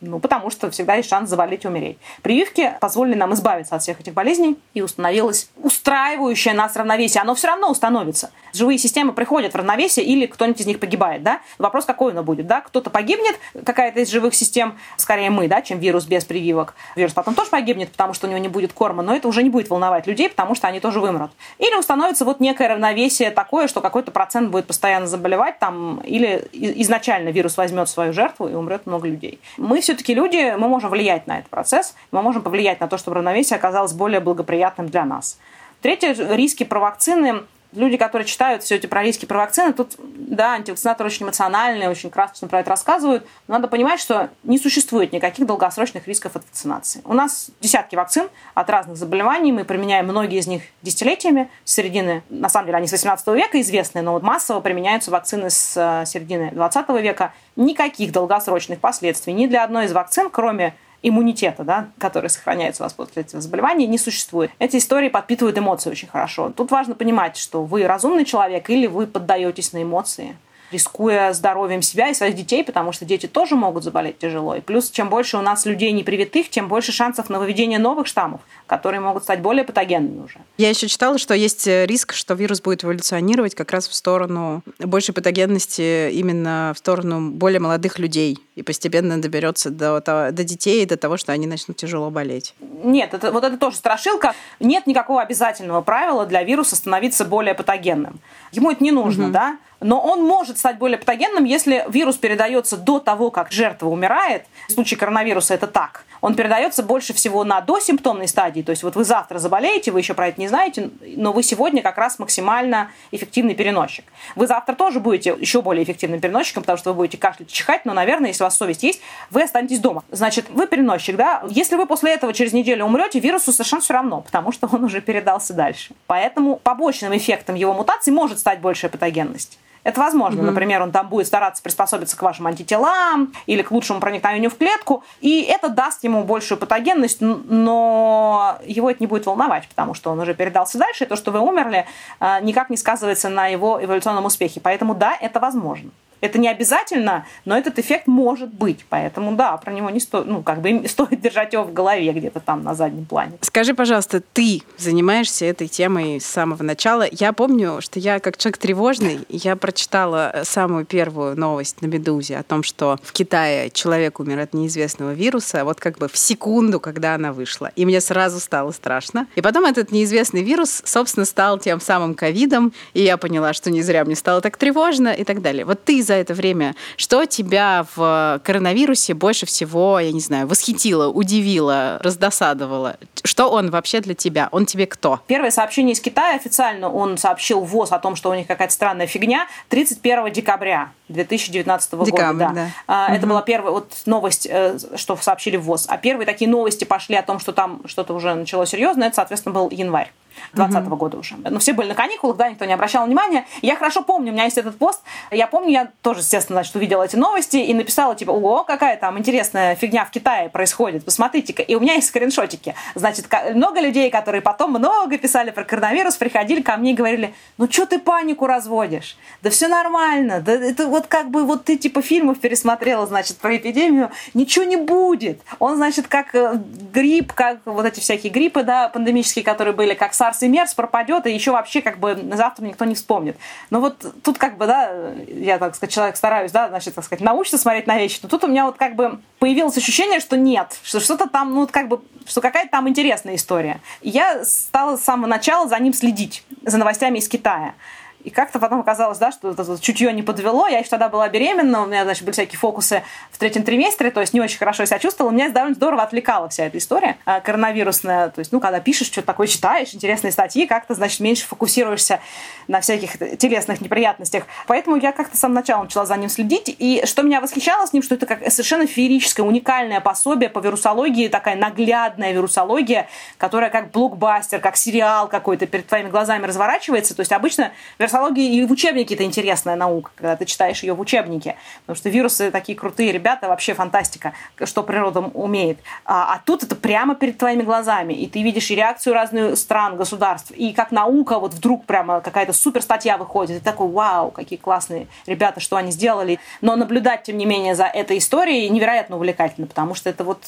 ну, потому что всегда есть шанс заболеть и умереть. Прививки позволили нам избавиться от всех этих болезней, и установилось устраивающее нас равновесие. Оно все равно установится. Живые системы приходят в равновесие, или кто-нибудь из них погибает, да? Вопрос, какой оно будет, да? Кто-то погибнет, какая-то из живых систем, скорее мы, да, чем вирус без прививок. Вирус потом тоже погибнет, потому что у него не будет корма, но это уже не будет волновать людей, потому что они тоже вымрут. Или установится вот некое равновесие такое, что какой-то процент будет постоянно заболевать там, или изначально вирус возьмет свою жертву и умрет много людей. Мы все-таки люди, мы можем влиять на этот процесс, мы можим повлиять на то, чтобы равновесие оказалось более благоприятным для нас. Третье, риски про вакцины люди, которые читают все эти про риски, про вакцины, тут, да, антивакцинаторы очень эмоциональные, очень красочно про это рассказывают. Но надо понимать, что не существует никаких долгосрочных рисков от вакцинации. У нас десятки вакцин от разных заболеваний, мы применяем многие из них десятилетиями, с середины, на самом деле, они с 18 века известны, но вот массово применяются вакцины с э, середины 20 века. Никаких долгосрочных последствий ни для одной из вакцин, кроме иммунитета, да, который сохраняется у вас после этого заболевания, не существует. Эти истории подпитывают эмоции очень хорошо. Тут важно понимать, что вы разумный человек или вы поддаетесь на эмоции рискуя здоровьем себя и своих детей, потому что дети тоже могут заболеть тяжело. И плюс, чем больше у нас людей непривитых, тем больше шансов на выведение новых штаммов, которые могут стать более патогенными уже. Я еще читала, что есть э, риск, что вирус будет эволюционировать как раз в сторону большей патогенности, именно в сторону более молодых людей и постепенно доберется до, до детей и до того, что они начнут тяжело болеть. Нет, это, вот это тоже страшилка. Нет никакого обязательного правила для вируса становиться более патогенным. Ему это не нужно, угу. да? Но он может стать более патогенным, если вирус передается до того, как жертва умирает. В случае коронавируса это так. Он передается больше всего на досимптомной стадии. То есть вот вы завтра заболеете, вы еще про это не знаете, но вы сегодня как раз максимально эффективный переносчик. Вы завтра тоже будете еще более эффективным переносчиком, потому что вы будете кашлять, чихать, но, наверное, если вас совесть есть, вы останетесь дома. Значит, вы переносчик, да? Если вы после этого через неделю умрете, вирусу совершенно все равно, потому что он уже передался дальше. Поэтому побочным эффектом его мутации может стать большая патогенность. Это возможно. Mm-hmm. Например, он там будет стараться приспособиться к вашим антителам или к лучшему проникновению в клетку, и это даст ему большую патогенность, но его это не будет волновать, потому что он уже передался дальше, и то, что вы умерли, э, никак не сказывается на его эволюционном успехе. Поэтому да, это возможно. Это не обязательно, но этот эффект может быть. Поэтому да, про него не стоит, ну, как бы стоит держать его в голове где-то там на заднем плане. Скажи, пожалуйста, ты занимаешься этой темой с самого начала. Я помню, что я как человек тревожный, я прочитала самую первую новость на Медузе о том, что в Китае человек умер от неизвестного вируса, вот как бы в секунду, когда она вышла. И мне сразу стало страшно. И потом этот неизвестный вирус, собственно, стал тем самым ковидом, и я поняла, что не зря мне стало так тревожно и так далее. Вот ты за это время, что тебя в коронавирусе больше всего, я не знаю, восхитило, удивило, раздосадовало? Что он вообще для тебя? Он тебе кто? Первое сообщение из Китая официально он сообщил ВОЗ о том, что у них какая-то странная фигня 31 декабря 2019 Декабрь, года. Да. Да. Это угу. была первая вот новость, э, что сообщили в ВОЗ. А первые такие новости пошли о том, что там что-то уже началось серьезно, это, соответственно, был январь. 2020 -го года уже. Но все были на каникулах, да, никто не обращал внимания. Я хорошо помню, у меня есть этот пост. Я помню, я тоже, естественно, значит, увидела эти новости и написала, типа, ого, какая там интересная фигня в Китае происходит, посмотрите-ка. И у меня есть скриншотики. Значит, много людей, которые потом много писали про коронавирус, приходили ко мне и говорили, ну что ты панику разводишь? Да все нормально. Да это вот как бы вот ты типа фильмов пересмотрела, значит, про эпидемию. Ничего не будет. Он, значит, как э, грипп, как вот эти всякие гриппы, да, пандемические, которые были, как SARS и MERS пропадет, и еще вообще как бы завтра никто не вспомнит. Но вот тут как бы, да, я, так сказать, человек стараюсь, да, значит, так сказать, научно смотреть на вещи, но тут у меня вот как бы появилось ощущение, что нет, что что-то там, ну, как бы, что какая-то там интересная история. И я стала с самого начала за ним следить, за новостями из Китая. И как-то потом оказалось, да, что это чутье не подвело. Я еще тогда была беременна, у меня, значит, были всякие фокусы в третьем триместре, то есть не очень хорошо себя чувствовала. Меня довольно здорово отвлекала вся эта история а, коронавирусная. То есть, ну, когда пишешь, что-то такое читаешь, интересные статьи, как-то, значит, меньше фокусируешься на всяких телесных неприятностях. Поэтому я как-то с самого начала начала за ним следить. И что меня восхищало с ним, что это как совершенно феерическое, уникальное пособие по вирусологии, такая наглядная вирусология, которая как блокбастер, как сериал какой-то перед твоими глазами разворачивается. То есть обычно вирусология и в учебнике это интересная наука, когда ты читаешь ее в учебнике. Потому что вирусы такие крутые ребята, вообще фантастика, что природа умеет. А, а тут это прямо перед твоими глазами. И ты видишь и реакцию разных стран, государств. И как наука вот вдруг прямо какая-то супер статья выходит. И такой, вау, какие классные ребята, что они сделали. Но наблюдать, тем не менее, за этой историей невероятно увлекательно, потому что это вот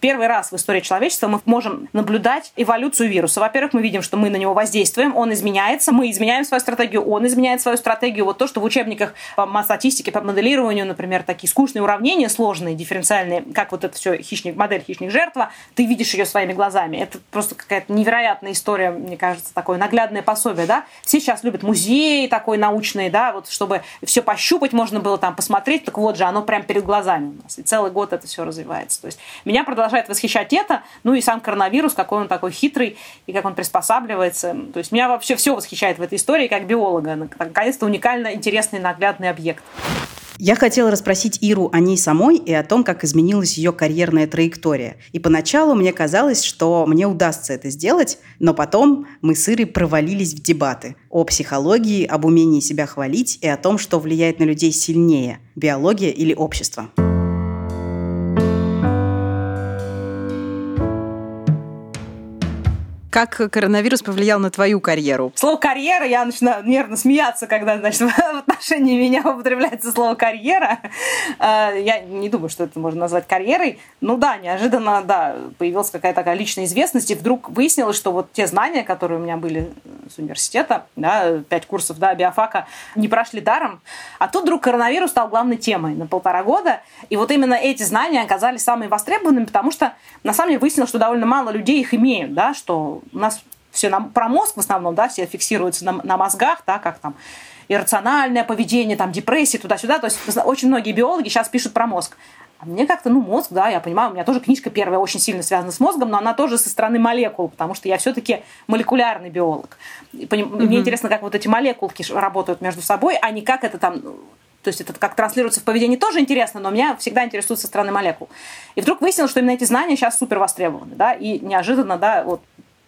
первый раз в истории человечества мы можем наблюдать эволюцию вируса. Во-первых, мы видим, что мы на него воздействуем, он изменяется, мы изменяем свою стратегию, он изменяет свою стратегию. Вот то, что в учебниках по статистике, по моделированию, например, такие скучные уравнения, сложные, дифференциальные, как вот это все хищник, модель хищник-жертва, ты видишь ее своими глазами. Это просто какая-то невероятная история, мне кажется, такое наглядное пособие, да. Все сейчас любят музеи такой научный, да, вот чтобы все пощупать можно было там посмотреть, так вот же, оно прям перед глазами у нас. И целый год это все развивается. То есть меня продолжает восхищать это, ну и сам коронавирус, какой он такой хитрый и как он приспосабливается. То есть меня вообще все восхищает в этой истории как биолога. Наконец-то уникально интересный наглядный объект. Я хотела расспросить Иру о ней самой и о том, как изменилась ее карьерная траектория. И поначалу мне казалось, что мне удастся это сделать, но потом мы с Ирой провалились в дебаты о психологии, об умении себя хвалить и о том, что влияет на людей сильнее – биология или общество. Как коронавирус повлиял на твою карьеру? Слово «карьера» я начинаю нервно смеяться, когда значит, в отношении меня употребляется слово «карьера». А, я не думаю, что это можно назвать карьерой. Ну да, неожиданно, да, появилась какая-то такая личная известность, и вдруг выяснилось, что вот те знания, которые у меня были с университета, да, пять курсов да, биофака, не прошли даром. А тут вдруг коронавирус стал главной темой на полтора года. И вот именно эти знания оказались самыми востребованными, потому что на самом деле выяснилось, что довольно мало людей их имеют, да, что у нас все на, про мозг в основном, да, все фиксируются на, на мозгах, да, как там иррациональное поведение, там, депрессия, туда-сюда. То есть очень многие биологи сейчас пишут про мозг. А мне как-то, ну, мозг, да, я понимаю, у меня тоже книжка первая очень сильно связана с мозгом, но она тоже со стороны молекул, потому что я все-таки молекулярный биолог. И, поним... mm-hmm. Мне интересно, как вот эти молекулки работают между собой, а не как это там то есть это как транслируется в поведении тоже интересно, но меня всегда интересует со стороны молекул. И вдруг выяснилось, что именно эти знания сейчас супер востребованы, да, и неожиданно, да, вот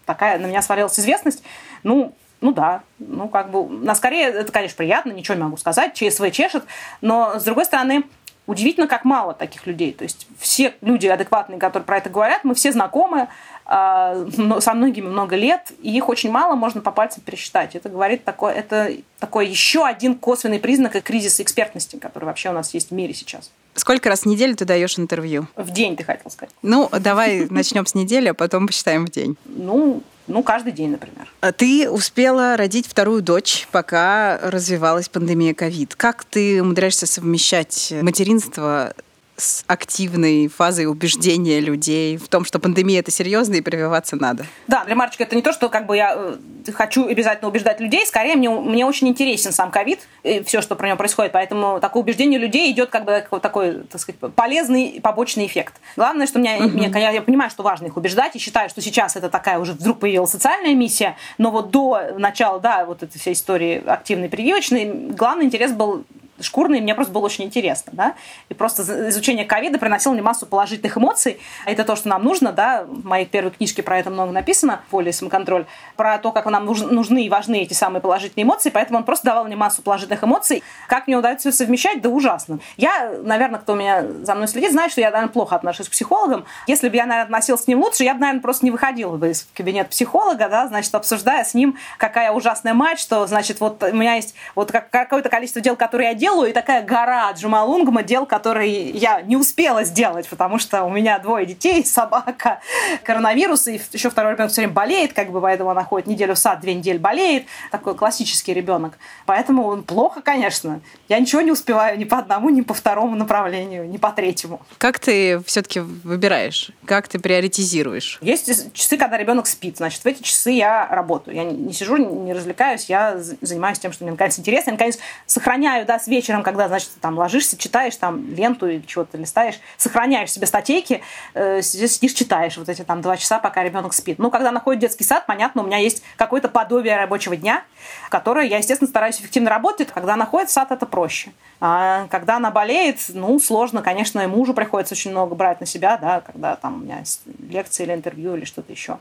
такая на меня свалилась известность. Ну, Ну да, ну как бы, на скорее это, конечно, приятно, ничего не могу сказать, ЧСВ чешет, но с другой стороны, удивительно, как мало таких людей. То есть все люди адекватные, которые про это говорят, мы все знакомы, а, со многими много лет, и их очень мало, можно по пальцам пересчитать. Это говорит такое, это такой еще один косвенный признак кризиса экспертности, который вообще у нас есть в мире сейчас. Сколько раз в неделю ты даешь интервью? В день, ты хотел сказать. Ну, давай начнем с недели, а потом посчитаем в день. Ну, ну, каждый день, например. А ты успела родить вторую дочь, пока развивалась пандемия ковид. Как ты умудряешься совмещать материнство с активной фазой убеждения людей в том, что пандемия это серьезно и прививаться надо. Да, для Марчика это не то, что как бы я э, хочу обязательно убеждать людей, скорее мне, мне очень интересен сам ковид и все, что про него происходит, поэтому такое убеждение людей идет как бы такой, так сказать, полезный побочный эффект. Главное, что меня, uh-huh. меня я, я понимаю, что важно их убеждать и считаю, что сейчас это такая уже вдруг появилась социальная миссия, но вот до начала, да, вот этой всей истории активной прививочной, главный интерес был шкурные, мне просто было очень интересно, да, и просто изучение ковида приносило мне массу положительных эмоций, это то, что нам нужно, да, в моей первой книжке про это много написано, «Поле и самоконтроль», про то, как нам нужны и важны эти самые положительные эмоции, поэтому он просто давал мне массу положительных эмоций. Как мне удается совмещать? Да ужасно. Я, наверное, кто меня за мной следит, знает, что я, наверное, плохо отношусь к психологам. Если бы я, наверное, относилась к ним лучше, я бы, наверное, просто не выходила бы из кабинета психолога, да, значит, обсуждая с ним, какая ужасная мать, что, значит, вот у меня есть вот какое-то количество дел, которые я делаю, делаю, и такая гора Джумалунгма дел, которые я не успела сделать, потому что у меня двое детей, собака, коронавирус, и еще второй ребенок все время болеет, как бы поэтому она ходит неделю в сад, две недели болеет. Такой классический ребенок. Поэтому он плохо, конечно. Я ничего не успеваю ни по одному, ни по второму направлению, ни по третьему. Как ты все-таки выбираешь? Как ты приоритизируешь? Есть часы, когда ребенок спит. Значит, в эти часы я работаю. Я не сижу, не развлекаюсь, я занимаюсь тем, что мне наконец интересно. Я наконец сохраняю, да, с вечером, когда, значит, там ложишься, читаешь там ленту или чего-то листаешь, сохраняешь себе статейки, э, сидишь, читаешь вот эти там два часа, пока ребенок спит. Ну, когда находит детский сад, понятно, у меня есть какое-то подобие рабочего дня, которое я, естественно, стараюсь эффективно работать. Когда находит сад, это проще. А когда она болеет, ну, сложно, конечно, и мужу приходится очень много брать на себя, да, когда там у меня лекции или интервью или что-то еще.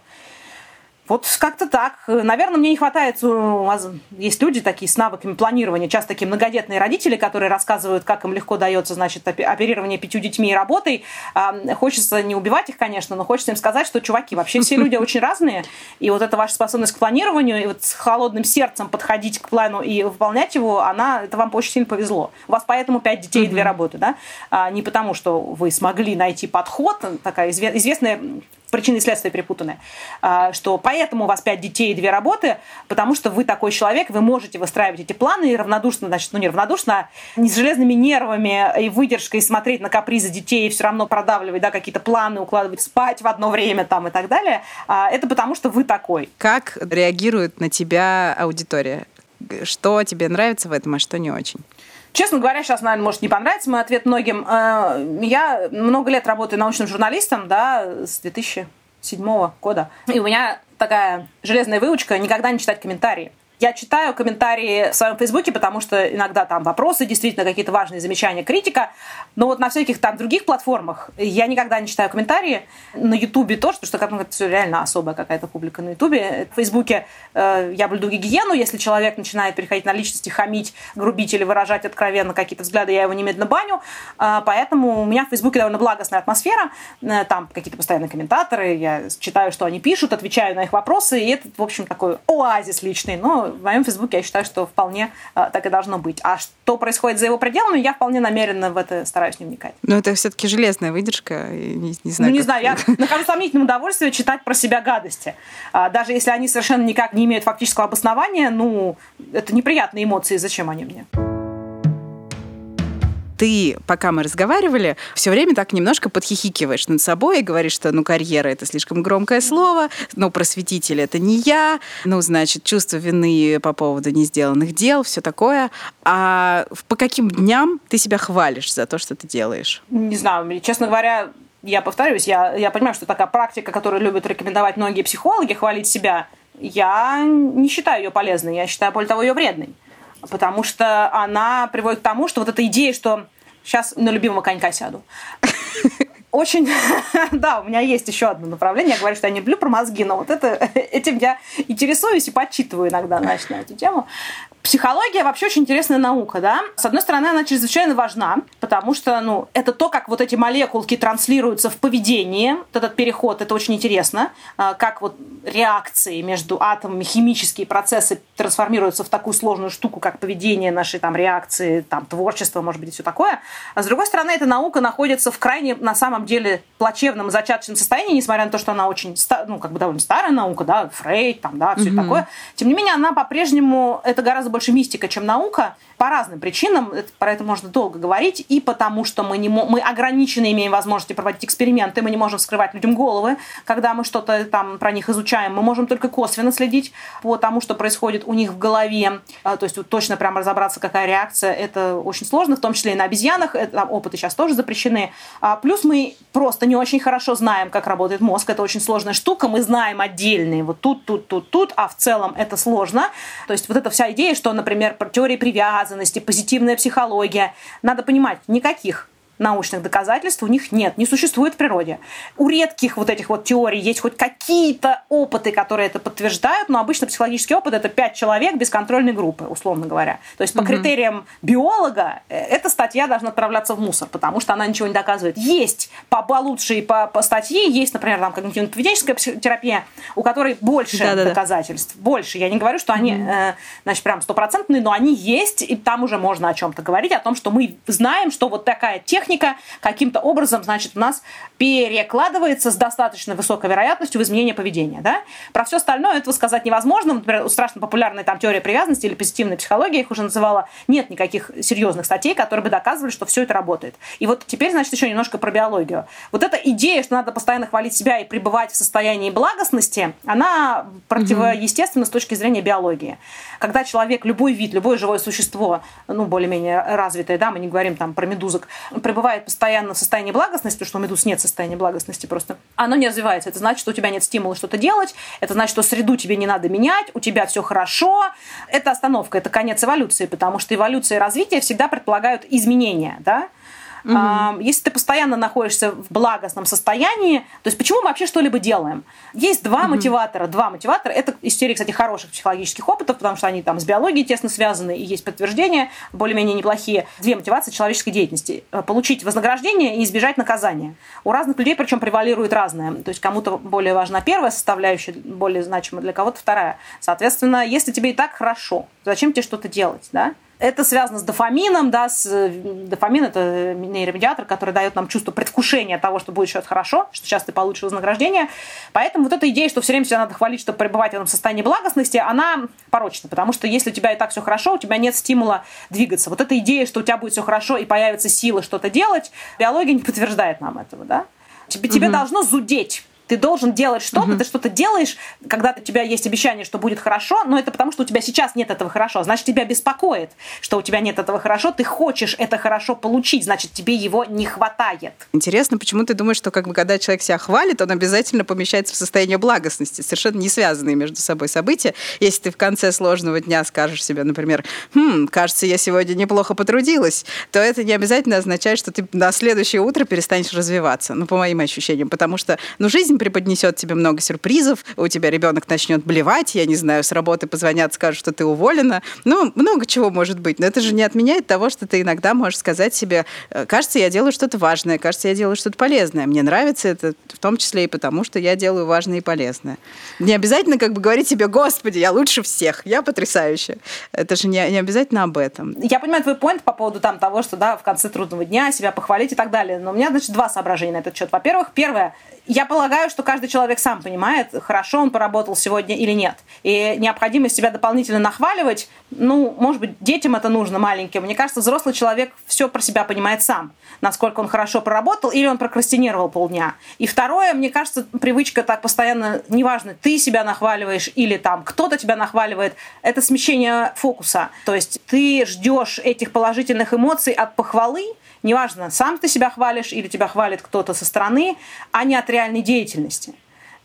Вот как-то так. Наверное, мне не хватает... У вас есть люди такие с навыками планирования, часто такие многодетные родители, которые рассказывают, как им легко дается, значит, оперирование пятью детьми и работой. Хочется не убивать их, конечно, но хочется им сказать, что, чуваки, вообще все люди очень разные, и вот эта ваша способность к планированию, и вот с холодным сердцем подходить к плану и выполнять его, она, это вам очень сильно повезло. У вас поэтому пять детей и две работы, да? А не потому, что вы смогли найти подход, такая известная причины и следствия перепутаны, а, что поэтому у вас пять детей и две работы, потому что вы такой человек, вы можете выстраивать эти планы и равнодушно, значит, ну не равнодушно, а не с железными нервами и выдержкой смотреть на капризы детей и все равно продавливать, да, какие-то планы, укладывать спать в одно время там и так далее. А, это потому, что вы такой. Как реагирует на тебя аудитория? Что тебе нравится в этом, а что не очень? Честно говоря, сейчас, наверное, может не понравится мой ответ многим. Э, я много лет работаю научным журналистом, да, с 2007 года. И у меня такая железная выучка никогда не читать комментарии. Я читаю комментарии в своем Фейсбуке, потому что иногда там вопросы, действительно какие-то важные замечания, критика. Но вот на всяких там других платформах я никогда не читаю комментарии. На Ютубе тоже, потому что ну, это все реально особая какая-то публика на Ютубе. В Фейсбуке э, я блюду гигиену. Если человек начинает переходить на личности, хамить, грубить или выражать откровенно какие-то взгляды, я его немедленно баню. Э, поэтому у меня в Фейсбуке довольно благостная атмосфера. Э, там какие-то постоянные комментаторы. Я читаю, что они пишут, отвечаю на их вопросы. И это, в общем, такой оазис личный. Но в моем Фейсбуке я считаю, что вполне э, так и должно быть. А что происходит за его пределами, я вполне намеренно в это стараюсь не вникать. Но это все-таки железная выдержка. Не, не знаю, ну, не знаю, я нахожу сомнительным удовольствие читать про себя гадости. А, даже если они совершенно никак не имеют фактического обоснования, ну, это неприятные эмоции, зачем они мне? Ты, пока мы разговаривали, все время так немножко подхихикиваешь над собой и говоришь, что ну карьера это слишком громкое слово, ну просветитель это не я, ну значит чувство вины по поводу не сделанных дел, все такое. А по каким дням ты себя хвалишь за то, что ты делаешь? Не знаю, честно говоря, я повторюсь, я, я понимаю, что такая практика, которую любят рекомендовать многие психологи, хвалить себя, я не считаю ее полезной, я считаю, более того, ее вредной потому что она приводит к тому, что вот эта идея, что сейчас на любимого конька сяду. очень... да, у меня есть еще одно направление. Я говорю, что я не люблю про мозги, но вот это, этим я интересуюсь и подчитываю иногда, значит, на эту тему. Психология вообще очень интересная наука, да. С одной стороны, она чрезвычайно важна, потому что, ну, это то, как вот эти молекулки транслируются в поведении. Вот этот переход, это очень интересно, а, как вот реакции между атомами, химические процессы трансформируются в такую сложную штуку, как поведение нашей там реакции, там творчество, может быть, и все такое. А с другой стороны, эта наука находится в крайне, на самом деле, плачевном зачаточном состоянии, несмотря на то, что она очень, ну, как бы довольно старая наука, да, Фрейд, там, да, все mm-hmm. такое. Тем не менее, она по-прежнему, это гораздо больше мистика, чем наука, по разным причинам, про это можно долго говорить, и потому что мы, не, мы ограниченно имеем возможности проводить эксперименты, мы не можем вскрывать людям головы, когда мы что-то там про них изучаем, мы можем только косвенно следить по тому, что происходит у них в голове, а, то есть точно прям разобраться, какая реакция, это очень сложно, в том числе и на обезьянах, это, опыты сейчас тоже запрещены. А, плюс мы просто не очень хорошо знаем, как работает мозг, это очень сложная штука, мы знаем отдельные, вот тут, тут, тут, тут, а в целом это сложно. То есть вот эта вся идея, что, например, теория привязанности, позитивная психология, надо понимать, никаких научных доказательств у них нет, не существует в природе. У редких вот этих вот теорий есть хоть какие-то опыты, которые это подтверждают, но обычно психологический опыт это пять человек без контрольной группы, условно говоря. То есть по угу. критериям биолога э, эта статья должна отправляться в мусор, потому что она ничего не доказывает. Есть по лучшей по, по статье, есть, например, там когнитивно-поведенческая терапия, у которой больше да, доказательств, да. больше. Я не говорю, что они, угу. э, значит, прям стопроцентные, но они есть, и там уже можно о чем-то говорить, о том, что мы знаем, что вот такая техника техника каким-то образом, значит, у нас перекладывается с достаточно высокой вероятностью в изменение поведения. Да? Про все остальное этого сказать невозможно. Например, страшно популярная там теория привязанности или позитивная психология, их уже называла, нет никаких серьезных статей, которые бы доказывали, что все это работает. И вот теперь, значит, еще немножко про биологию. Вот эта идея, что надо постоянно хвалить себя и пребывать в состоянии благостности, она противоестественна с точки зрения биологии. Когда человек, любой вид, любое живое существо, ну, более-менее развитое, да, мы не говорим там про медузок, пребывает постоянно в состоянии благостности, потому что у медуз нет состояния благостности просто, оно не развивается. Это значит, что у тебя нет стимула что-то делать, это значит, что среду тебе не надо менять, у тебя все хорошо. Это остановка, это конец эволюции, потому что эволюция и развитие всегда предполагают изменения, да? Угу. Если ты постоянно находишься в благостном состоянии, то есть почему мы вообще что-либо делаем? Есть два угу. мотиватора. Два мотиватора. Это история, кстати, хороших психологических опытов, потому что они там с биологией тесно связаны, и есть подтверждения более-менее неплохие. Две мотивации человеческой деятельности. Э, получить вознаграждение и избежать наказания. У разных людей, причем превалирует разное. То есть кому-то более важна первая составляющая, более значима для кого-то вторая. Соответственно, если тебе и так хорошо, зачем тебе что-то делать, да? Это связано с дофамином, да, с, дофамин это нейромедиатор, который дает нам чувство предвкушения того, что будет что-то хорошо, что сейчас ты получишь вознаграждение. Поэтому вот эта идея, что все время себя надо хвалить, чтобы пребывать в этом состоянии благостности, она порочна, потому что если у тебя и так все хорошо, у тебя нет стимула двигаться. Вот эта идея, что у тебя будет все хорошо и появится сила что-то делать, биология не подтверждает нам этого, да? Тебе, тебе должно зудеть ты должен делать что-то, угу. ты что-то делаешь, когда у тебя есть обещание, что будет хорошо, но это потому, что у тебя сейчас нет этого хорошо. Значит, тебя беспокоит, что у тебя нет этого хорошо, ты хочешь это хорошо получить, значит, тебе его не хватает. Интересно, почему ты думаешь, что как бы когда человек себя хвалит, он обязательно помещается в состояние благостности, совершенно не связанные между собой события. Если ты в конце сложного дня скажешь себе, например, хм, кажется, я сегодня неплохо потрудилась, то это не обязательно означает, что ты на следующее утро перестанешь развиваться, ну, по моим ощущениям, потому что, ну, жизнь жизнь преподнесет тебе много сюрпризов, у тебя ребенок начнет блевать, я не знаю, с работы позвонят, скажут, что ты уволена. Ну, много чего может быть. Но это же не отменяет того, что ты иногда можешь сказать себе, «Э, кажется, я делаю что-то важное, кажется, я делаю что-то полезное. Мне нравится это в том числе и потому, что я делаю важное и полезное. Не обязательно как бы говорить себе, господи, я лучше всех, я потрясающая. Это же не, не обязательно об этом. Я понимаю твой point по поводу там, того, что да, в конце трудного дня себя похвалить и так далее. Но у меня, значит, два соображения на этот счет. Во-первых, первое, я полагаю, что каждый человек сам понимает, хорошо он поработал сегодня или нет. И необходимость себя дополнительно нахваливать, ну, может быть, детям это нужно маленьким. Мне кажется, взрослый человек все про себя понимает сам, насколько он хорошо проработал или он прокрастинировал полдня. И второе, мне кажется, привычка так постоянно, неважно, ты себя нахваливаешь или там кто-то тебя нахваливает, это смещение фокуса. То есть ты ждешь этих положительных эмоций от похвалы, неважно, сам ты себя хвалишь или тебя хвалит кто-то со стороны, а не от реальной деятельности.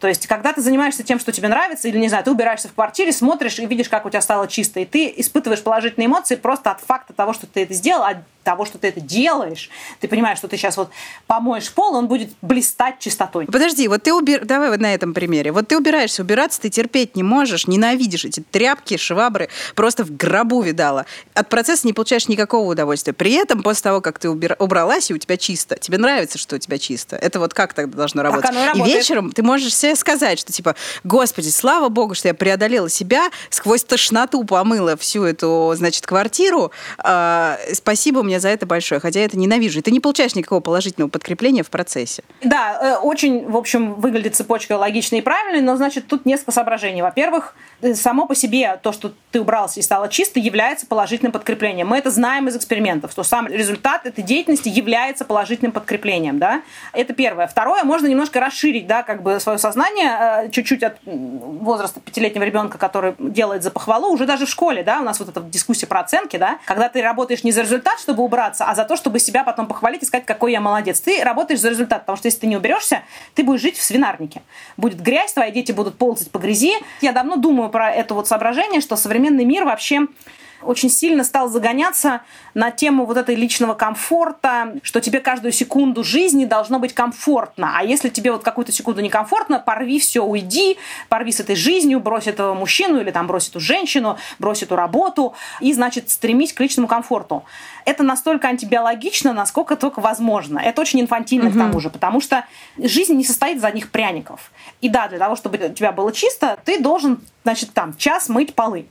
То есть, когда ты занимаешься тем, что тебе нравится, или, не знаю, ты убираешься в квартире, смотришь и видишь, как у тебя стало чисто, и ты испытываешь положительные эмоции просто от факта того, что ты это сделал, от того, что ты это делаешь, ты понимаешь, что ты сейчас вот помоешь пол, он будет блистать чистотой. Подожди, вот ты убир... Давай вот на этом примере. Вот ты убираешься, убираться ты терпеть не можешь, ненавидишь эти тряпки, швабры, просто в гробу видала. От процесса не получаешь никакого удовольствия. При этом, после того, как ты убир... убралась, и у тебя чисто, тебе нравится, что у тебя чисто. Это вот как тогда должно работать? и, и вечером ты можешь себе сказать, что типа, господи, слава богу, что я преодолела себя, сквозь тошноту помыла всю эту, значит, квартиру. Э, спасибо мне за это большое, хотя я это ненавижу. И ты не получаешь никакого положительного подкрепления в процессе. Да, э, очень, в общем, выглядит цепочка логичной и правильной, но, значит, тут несколько соображений. Во-первых, э, само по себе то, что ты убрался и стало чисто, является положительным подкреплением. Мы это знаем из экспериментов, что сам результат этой деятельности является положительным подкреплением, да. Это первое. Второе, можно немножко расширить, да, как бы свое сознание э, чуть-чуть от возраста пятилетнего ребенка, который делает за похвалу, уже даже в школе, да, у нас вот эта дискуссия про оценки, да, когда ты работаешь не за результат, чтобы убраться, а за то, чтобы себя потом похвалить и сказать, какой я молодец. Ты работаешь за результат, потому что если ты не уберешься, ты будешь жить в свинарнике. Будет грязь, твои дети будут ползать по грязи. Я давно думаю про это вот соображение, что современный мир вообще очень сильно стал загоняться на тему вот этой личного комфорта, что тебе каждую секунду жизни должно быть комфортно. А если тебе вот какую-то секунду некомфортно, порви все, уйди, порви с этой жизнью, брось этого мужчину или там брось эту женщину, брось эту работу и, значит, стремись к личному комфорту. Это настолько антибиологично, насколько только возможно. Это очень инфантильно угу. к тому же, потому что жизнь не состоит из одних пряников. И да, для того, чтобы у тебя было чисто, ты должен, значит, там, час мыть полы.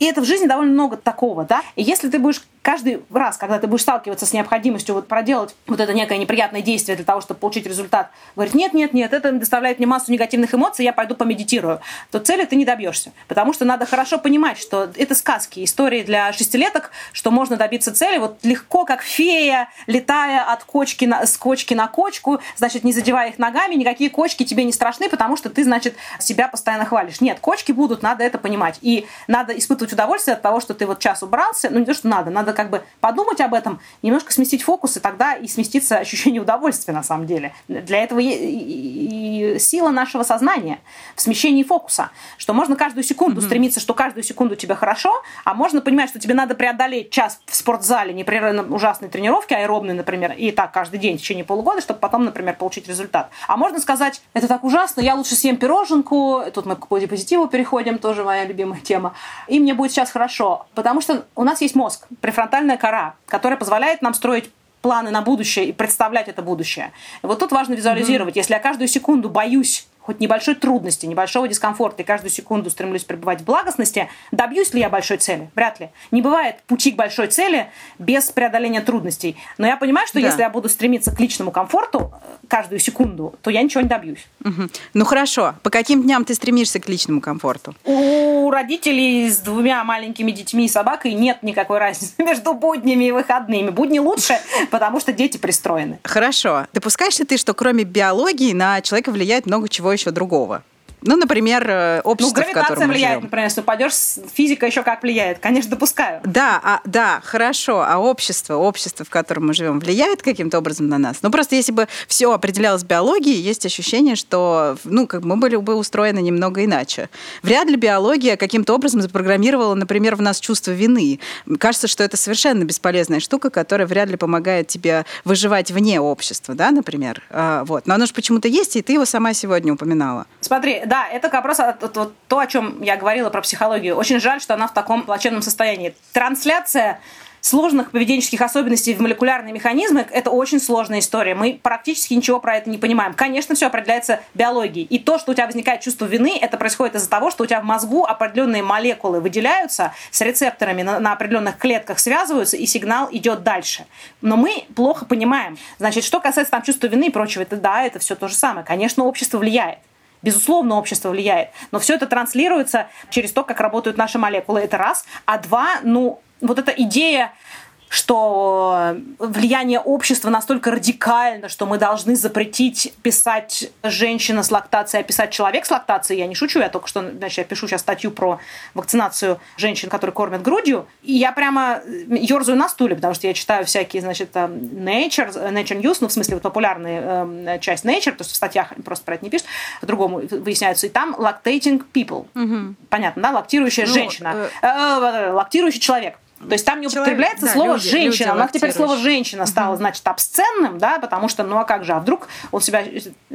И это в жизни довольно много такого, да. И если ты будешь каждый раз, когда ты будешь сталкиваться с необходимостью вот проделать вот это некое неприятное действие для того, чтобы получить результат, говорить, нет, нет, нет, это доставляет мне массу негативных эмоций, я пойду помедитирую, то цели ты не добьешься. Потому что надо хорошо понимать, что это сказки, истории для шестилеток, что можно добиться цели вот легко, как фея, летая от кочки на, с кочки на кочку, значит, не задевая их ногами, никакие кочки тебе не страшны, потому что ты, значит, себя постоянно хвалишь. Нет, кочки будут, надо это понимать. И надо испытывать удовольствие от того, что ты вот час убрался, ну не то, что надо, надо надо как бы подумать об этом, немножко сместить фокус, и тогда и сместится ощущение удовольствия на самом деле. Для этого и сила нашего сознания в смещении фокуса, что можно каждую секунду mm-hmm. стремиться, что каждую секунду тебе хорошо, а можно понимать, что тебе надо преодолеть час в спортзале непрерывно ужасной тренировки, аэробной, например, и так каждый день в течение полугода, чтобы потом, например, получить результат. А можно сказать, это так ужасно, я лучше съем пироженку, тут мы к позитиву переходим, тоже моя любимая тема, и мне будет сейчас хорошо, потому что у нас есть мозг, префронтальная кора, которая позволяет нам строить планы на будущее и представлять это будущее. Вот тут важно визуализировать. Mm-hmm. Если я каждую секунду боюсь хоть небольшой трудности, небольшого дискомфорта и каждую секунду стремлюсь пребывать в благостности, добьюсь ли я большой цели? Вряд ли. Не бывает пути к большой цели без преодоления трудностей. Но я понимаю, что да. если я буду стремиться к личному комфорту э, каждую секунду, то я ничего не добьюсь. Угу. Ну хорошо. По каким дням ты стремишься к личному комфорту? У родителей с двумя маленькими детьми и собакой нет никакой разницы между буднями и выходными. Будни лучше, потому что дети пристроены. Хорошо. Допускаешь ли ты, что кроме биологии на человека влияет много чего еще другого. Ну, например, э, общество, ну, в котором мы влияет, живем. например, если упадешь, физика еще как влияет. Конечно, допускаю. Да, а, да, хорошо. А общество, общество, в котором мы живем, влияет каким-то образом на нас? Ну, просто если бы все определялось биологией, есть ощущение, что, ну, как мы были бы устроены немного иначе. Вряд ли биология каким-то образом запрограммировала, например, в нас чувство вины. Кажется, что это совершенно бесполезная штука, которая вряд ли помогает тебе выживать вне общества, да, например. А, вот. Но оно же почему-то есть, и ты его сама сегодня упоминала. Смотри, да, это раз вот, вот, то, о чем я говорила про психологию. Очень жаль, что она в таком плачевном состоянии. Трансляция сложных поведенческих особенностей в молекулярные механизмы – это очень сложная история. Мы практически ничего про это не понимаем. Конечно, все определяется биологией. И то, что у тебя возникает чувство вины, это происходит из-за того, что у тебя в мозгу определенные молекулы выделяются, с рецепторами на, на определенных клетках связываются, и сигнал идет дальше. Но мы плохо понимаем. Значит, что касается там чувства вины и прочего, это да, это все то же самое. Конечно, общество влияет. Безусловно, общество влияет. Но все это транслируется через то, как работают наши молекулы. Это раз. А два, ну, вот эта идея что влияние общества настолько радикально, что мы должны запретить писать женщина с лактацией, а писать человек с лактацией. Я не шучу, я только что, значит, я пишу сейчас статью про вакцинацию женщин, которые кормят грудью. И я прямо ерзаю на стуле, потому что я читаю всякие, значит, Nature, Nature News, ну, в смысле, вот популярная э, часть Nature, то есть в статьях просто про это не пишут, по-другому выясняются. И там lactating people. Угу. Понятно, да? Лактирующая ну, женщина. Э... Э, лактирующий человек. То есть там не Человек, употребляется да, слово люди, женщина. Люди У нас теперь слово женщина стало, значит, обсценным, да, потому что, ну а как же, а вдруг он себя,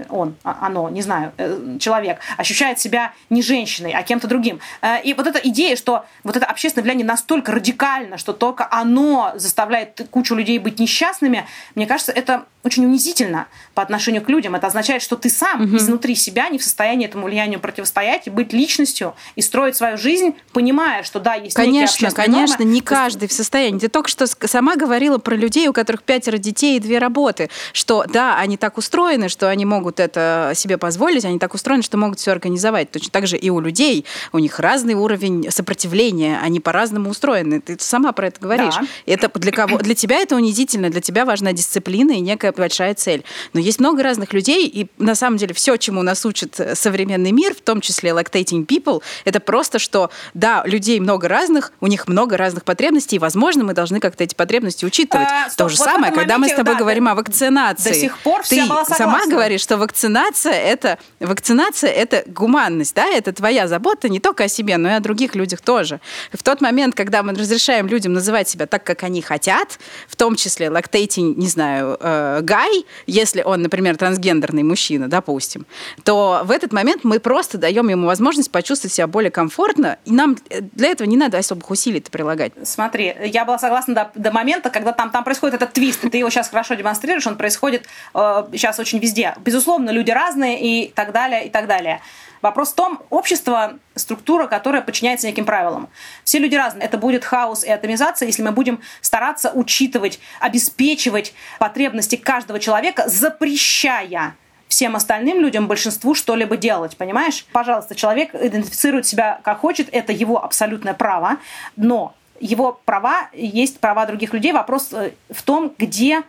он, а, оно, не знаю, э, человек ощущает себя не женщиной, а кем-то другим. Э, и вот эта идея, что вот это общественное влияние настолько радикально, что только оно заставляет кучу людей быть несчастными, мне кажется, это очень унизительно по отношению к людям. Это означает, что ты сам угу. изнутри себя не в состоянии этому влиянию противостоять и быть личностью и строить свою жизнь, понимая, что да, есть конечно, конечно, нормы. Каждый в состоянии. Ты только что сама говорила про людей, у которых пятеро детей и две работы, что да, они так устроены, что они могут это себе позволить, они так устроены, что могут все организовать. Точно так же и у людей, у них разный уровень сопротивления, они по-разному устроены. Ты сама про это говоришь. Да. Это для кого? Для тебя это унизительно, для тебя важна дисциплина и некая большая цель. Но есть много разных людей, и на самом деле все, чему нас учит современный мир, в том числе lactating people, это просто, что да, людей много разных, у них много разных потребностей, и, возможно, мы должны как-то эти потребности учитывать. А, То же самое, когда моменте, мы с тобой да, говорим о вакцинации. До сих пор Ты сама говоришь, что вакцинация это, вакцинация это гуманность, да, это твоя забота не только о себе, но и о других людях тоже. В тот момент, когда мы разрешаем людям называть себя так, как они хотят, в том числе lactating, не знаю, э, гай, если он, например, трансгендерный мужчина, допустим, то в этот момент мы просто даем ему возможность почувствовать себя более комфортно, и нам для этого не надо особых усилий прилагать. Смотри, я была согласна до, до момента, когда там, там происходит этот твист, и ты его сейчас хорошо демонстрируешь, он происходит э, сейчас очень везде. Безусловно, люди разные и так далее, и так далее. Вопрос в том, общество – структура, которая подчиняется неким правилам. Все люди разные. Это будет хаос и атомизация, если мы будем стараться учитывать, обеспечивать потребности каждого человека, запрещая всем остальным людям, большинству что-либо делать, понимаешь? Пожалуйста, человек идентифицирует себя как хочет, это его абсолютное право, но его права есть права других людей. Вопрос э, в том, где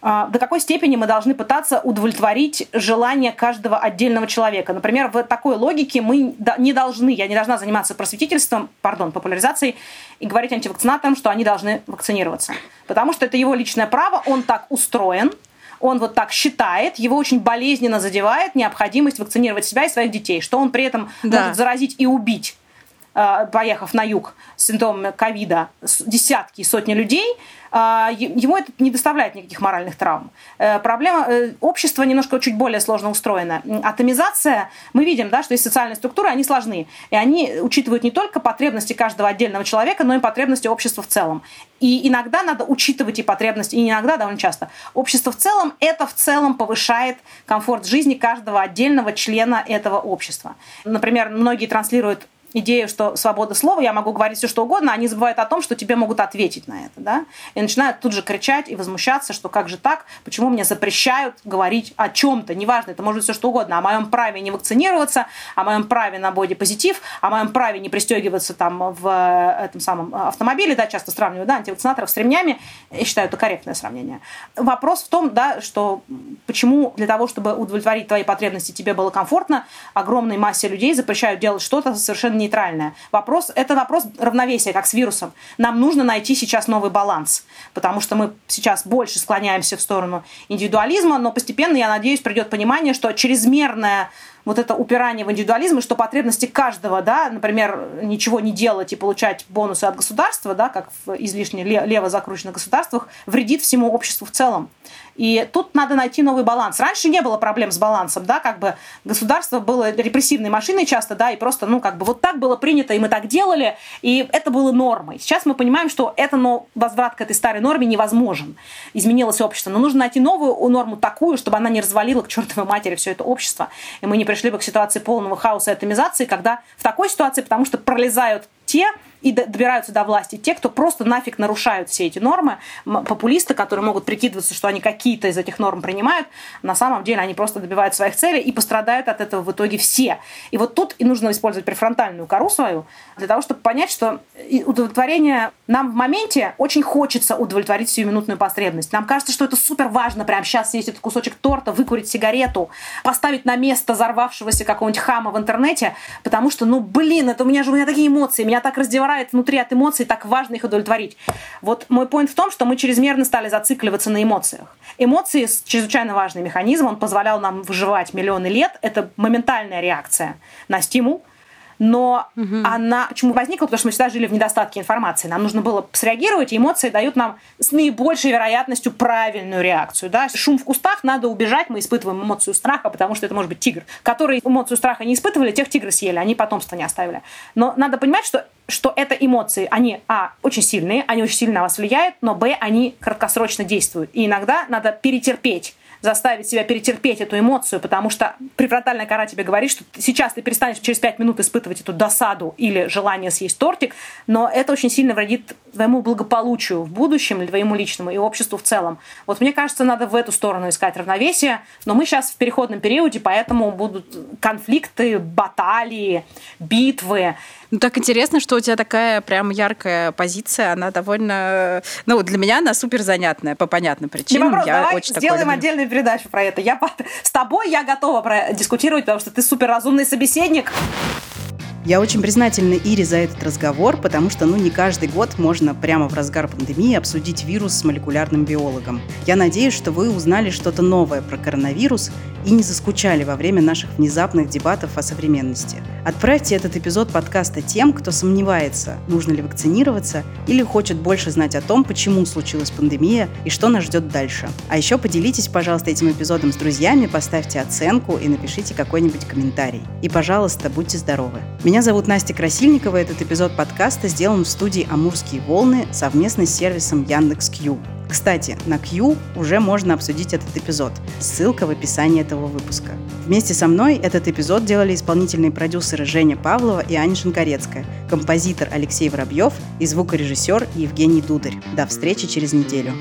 а, до какой степени мы должны пытаться удовлетворить желание каждого отдельного человека. Например, в такой логике мы не должны, я не должна заниматься просветительством, пардон, популяризацией и говорить антивакцинаторам, что они должны вакцинироваться. Потому что это его личное право, он так устроен, он вот так считает, его очень болезненно задевает необходимость вакцинировать себя и своих детей, что он при этом да. может заразить и убить поехав на юг с симптомами ковида, десятки и сотни людей, а, ему это не доставляет никаких моральных травм. Э, проблема э, общества немножко чуть более сложно устроена. Атомизация, мы видим, да, что есть социальные структуры, они сложны. И они учитывают не только потребности каждого отдельного человека, но и потребности общества в целом. И иногда надо учитывать и потребности, и иногда, довольно часто. Общество в целом, это в целом повышает комфорт жизни каждого отдельного члена этого общества. Например, многие транслируют идею, что свобода слова, я могу говорить все что угодно, они забывают о том, что тебе могут ответить на это, да, и начинают тут же кричать и возмущаться, что как же так, почему мне запрещают говорить о чем-то, неважно, это может быть все что угодно, о моем праве не вакцинироваться, о моем праве на бодипозитив, о моем праве не пристегиваться там в э, этом самом автомобиле, да, часто сравнивают, да, антивакцинаторов с ремнями, я считаю, это корректное сравнение. Вопрос в том, да, что почему для того, чтобы удовлетворить твои потребности, тебе было комфортно, огромной массе людей запрещают делать что-то совершенно нейтральная. Вопрос, это вопрос равновесия, как с вирусом. Нам нужно найти сейчас новый баланс, потому что мы сейчас больше склоняемся в сторону индивидуализма, но постепенно, я надеюсь, придет понимание, что чрезмерное вот это упирание в индивидуализм, и что потребности каждого, да, например, ничего не делать и получать бонусы от государства, да, как в излишне лево закрученных государствах, вредит всему обществу в целом. И тут надо найти новый баланс. Раньше не было проблем с балансом, да, как бы государство было репрессивной машиной часто, да, и просто, ну, как бы вот так было принято, и мы так делали, и это было нормой. Сейчас мы понимаем, что это, но возврат к этой старой норме невозможен. Изменилось общество. Но нужно найти новую норму такую, чтобы она не развалила к чертовой матери все это общество, и мы не пришли бы к ситуации полного хаоса и атомизации, когда в такой ситуации, потому что пролезают те, и добираются до власти те, кто просто нафиг нарушают все эти нормы. Популисты, которые могут прикидываться, что они какие-то из этих норм принимают, на самом деле они просто добивают своих целей и пострадают от этого в итоге все. И вот тут и нужно использовать префронтальную кору свою для того, чтобы понять, что удовлетворение нам в моменте очень хочется удовлетворить сиюминутную потребность. Нам кажется, что это супер важно прямо сейчас съесть этот кусочек торта, выкурить сигарету, поставить на место взорвавшегося какого-нибудь хама в интернете, потому что, ну, блин, это у меня же у меня такие эмоции, меня так раздевает внутри от эмоций, так важно их удовлетворить. Вот мой поинт в том, что мы чрезмерно стали зацикливаться на эмоциях. Эмоции – чрезвычайно важный механизм, он позволял нам выживать миллионы лет. Это моментальная реакция на стимул, но угу. она почему возникла? Потому что мы всегда жили в недостатке информации. Нам нужно было среагировать, и эмоции дают нам с наибольшей вероятностью правильную реакцию. Да? Шум в кустах, надо убежать, мы испытываем эмоцию страха, потому что это может быть тигр. Которые эмоцию страха не испытывали, тех тигры съели, они потомство не оставили. Но надо понимать, что что это эмоции, они, а, очень сильные, они очень сильно на вас влияют, но, б, они краткосрочно действуют. И иногда надо перетерпеть заставить себя перетерпеть эту эмоцию, потому что префронтальная кора тебе говорит, что сейчас ты перестанешь через 5 минут испытывать эту досаду или желание съесть тортик, но это очень сильно вредит твоему благополучию в будущем, или твоему личному, и обществу в целом. Вот мне кажется, надо в эту сторону искать равновесие, но мы сейчас в переходном периоде, поэтому будут конфликты, баталии, битвы. Ну, так интересно, что у тебя такая прям яркая позиция, она довольно... Ну, для меня она супер занятная, по понятным причинам. Не вопрос, я давай очень сделаем отдельную передачу про это. Я, с тобой я готова про... дискутировать, потому что ты супер разумный собеседник. Я очень признательна Ире за этот разговор, потому что ну, не каждый год можно прямо в разгар пандемии обсудить вирус с молекулярным биологом. Я надеюсь, что вы узнали что-то новое про коронавирус и не заскучали во время наших внезапных дебатов о современности. Отправьте этот эпизод подкаста тем, кто сомневается, нужно ли вакцинироваться или хочет больше знать о том, почему случилась пандемия и что нас ждет дальше. А еще поделитесь, пожалуйста, этим эпизодом с друзьями, поставьте оценку и напишите какой-нибудь комментарий. И, пожалуйста, будьте здоровы. Меня зовут Настя Красильникова. Этот эпизод подкаста сделан в студии «Амурские волны» совместно с сервисом Яндекс.Кью. Кстати, на Q уже можно обсудить этот эпизод. Ссылка в описании этого выпуска. Вместе со мной этот эпизод делали исполнительные продюсеры Женя Павлова и Аня Шинкарецкая, композитор Алексей Воробьев и звукорежиссер Евгений Дударь. До встречи через неделю.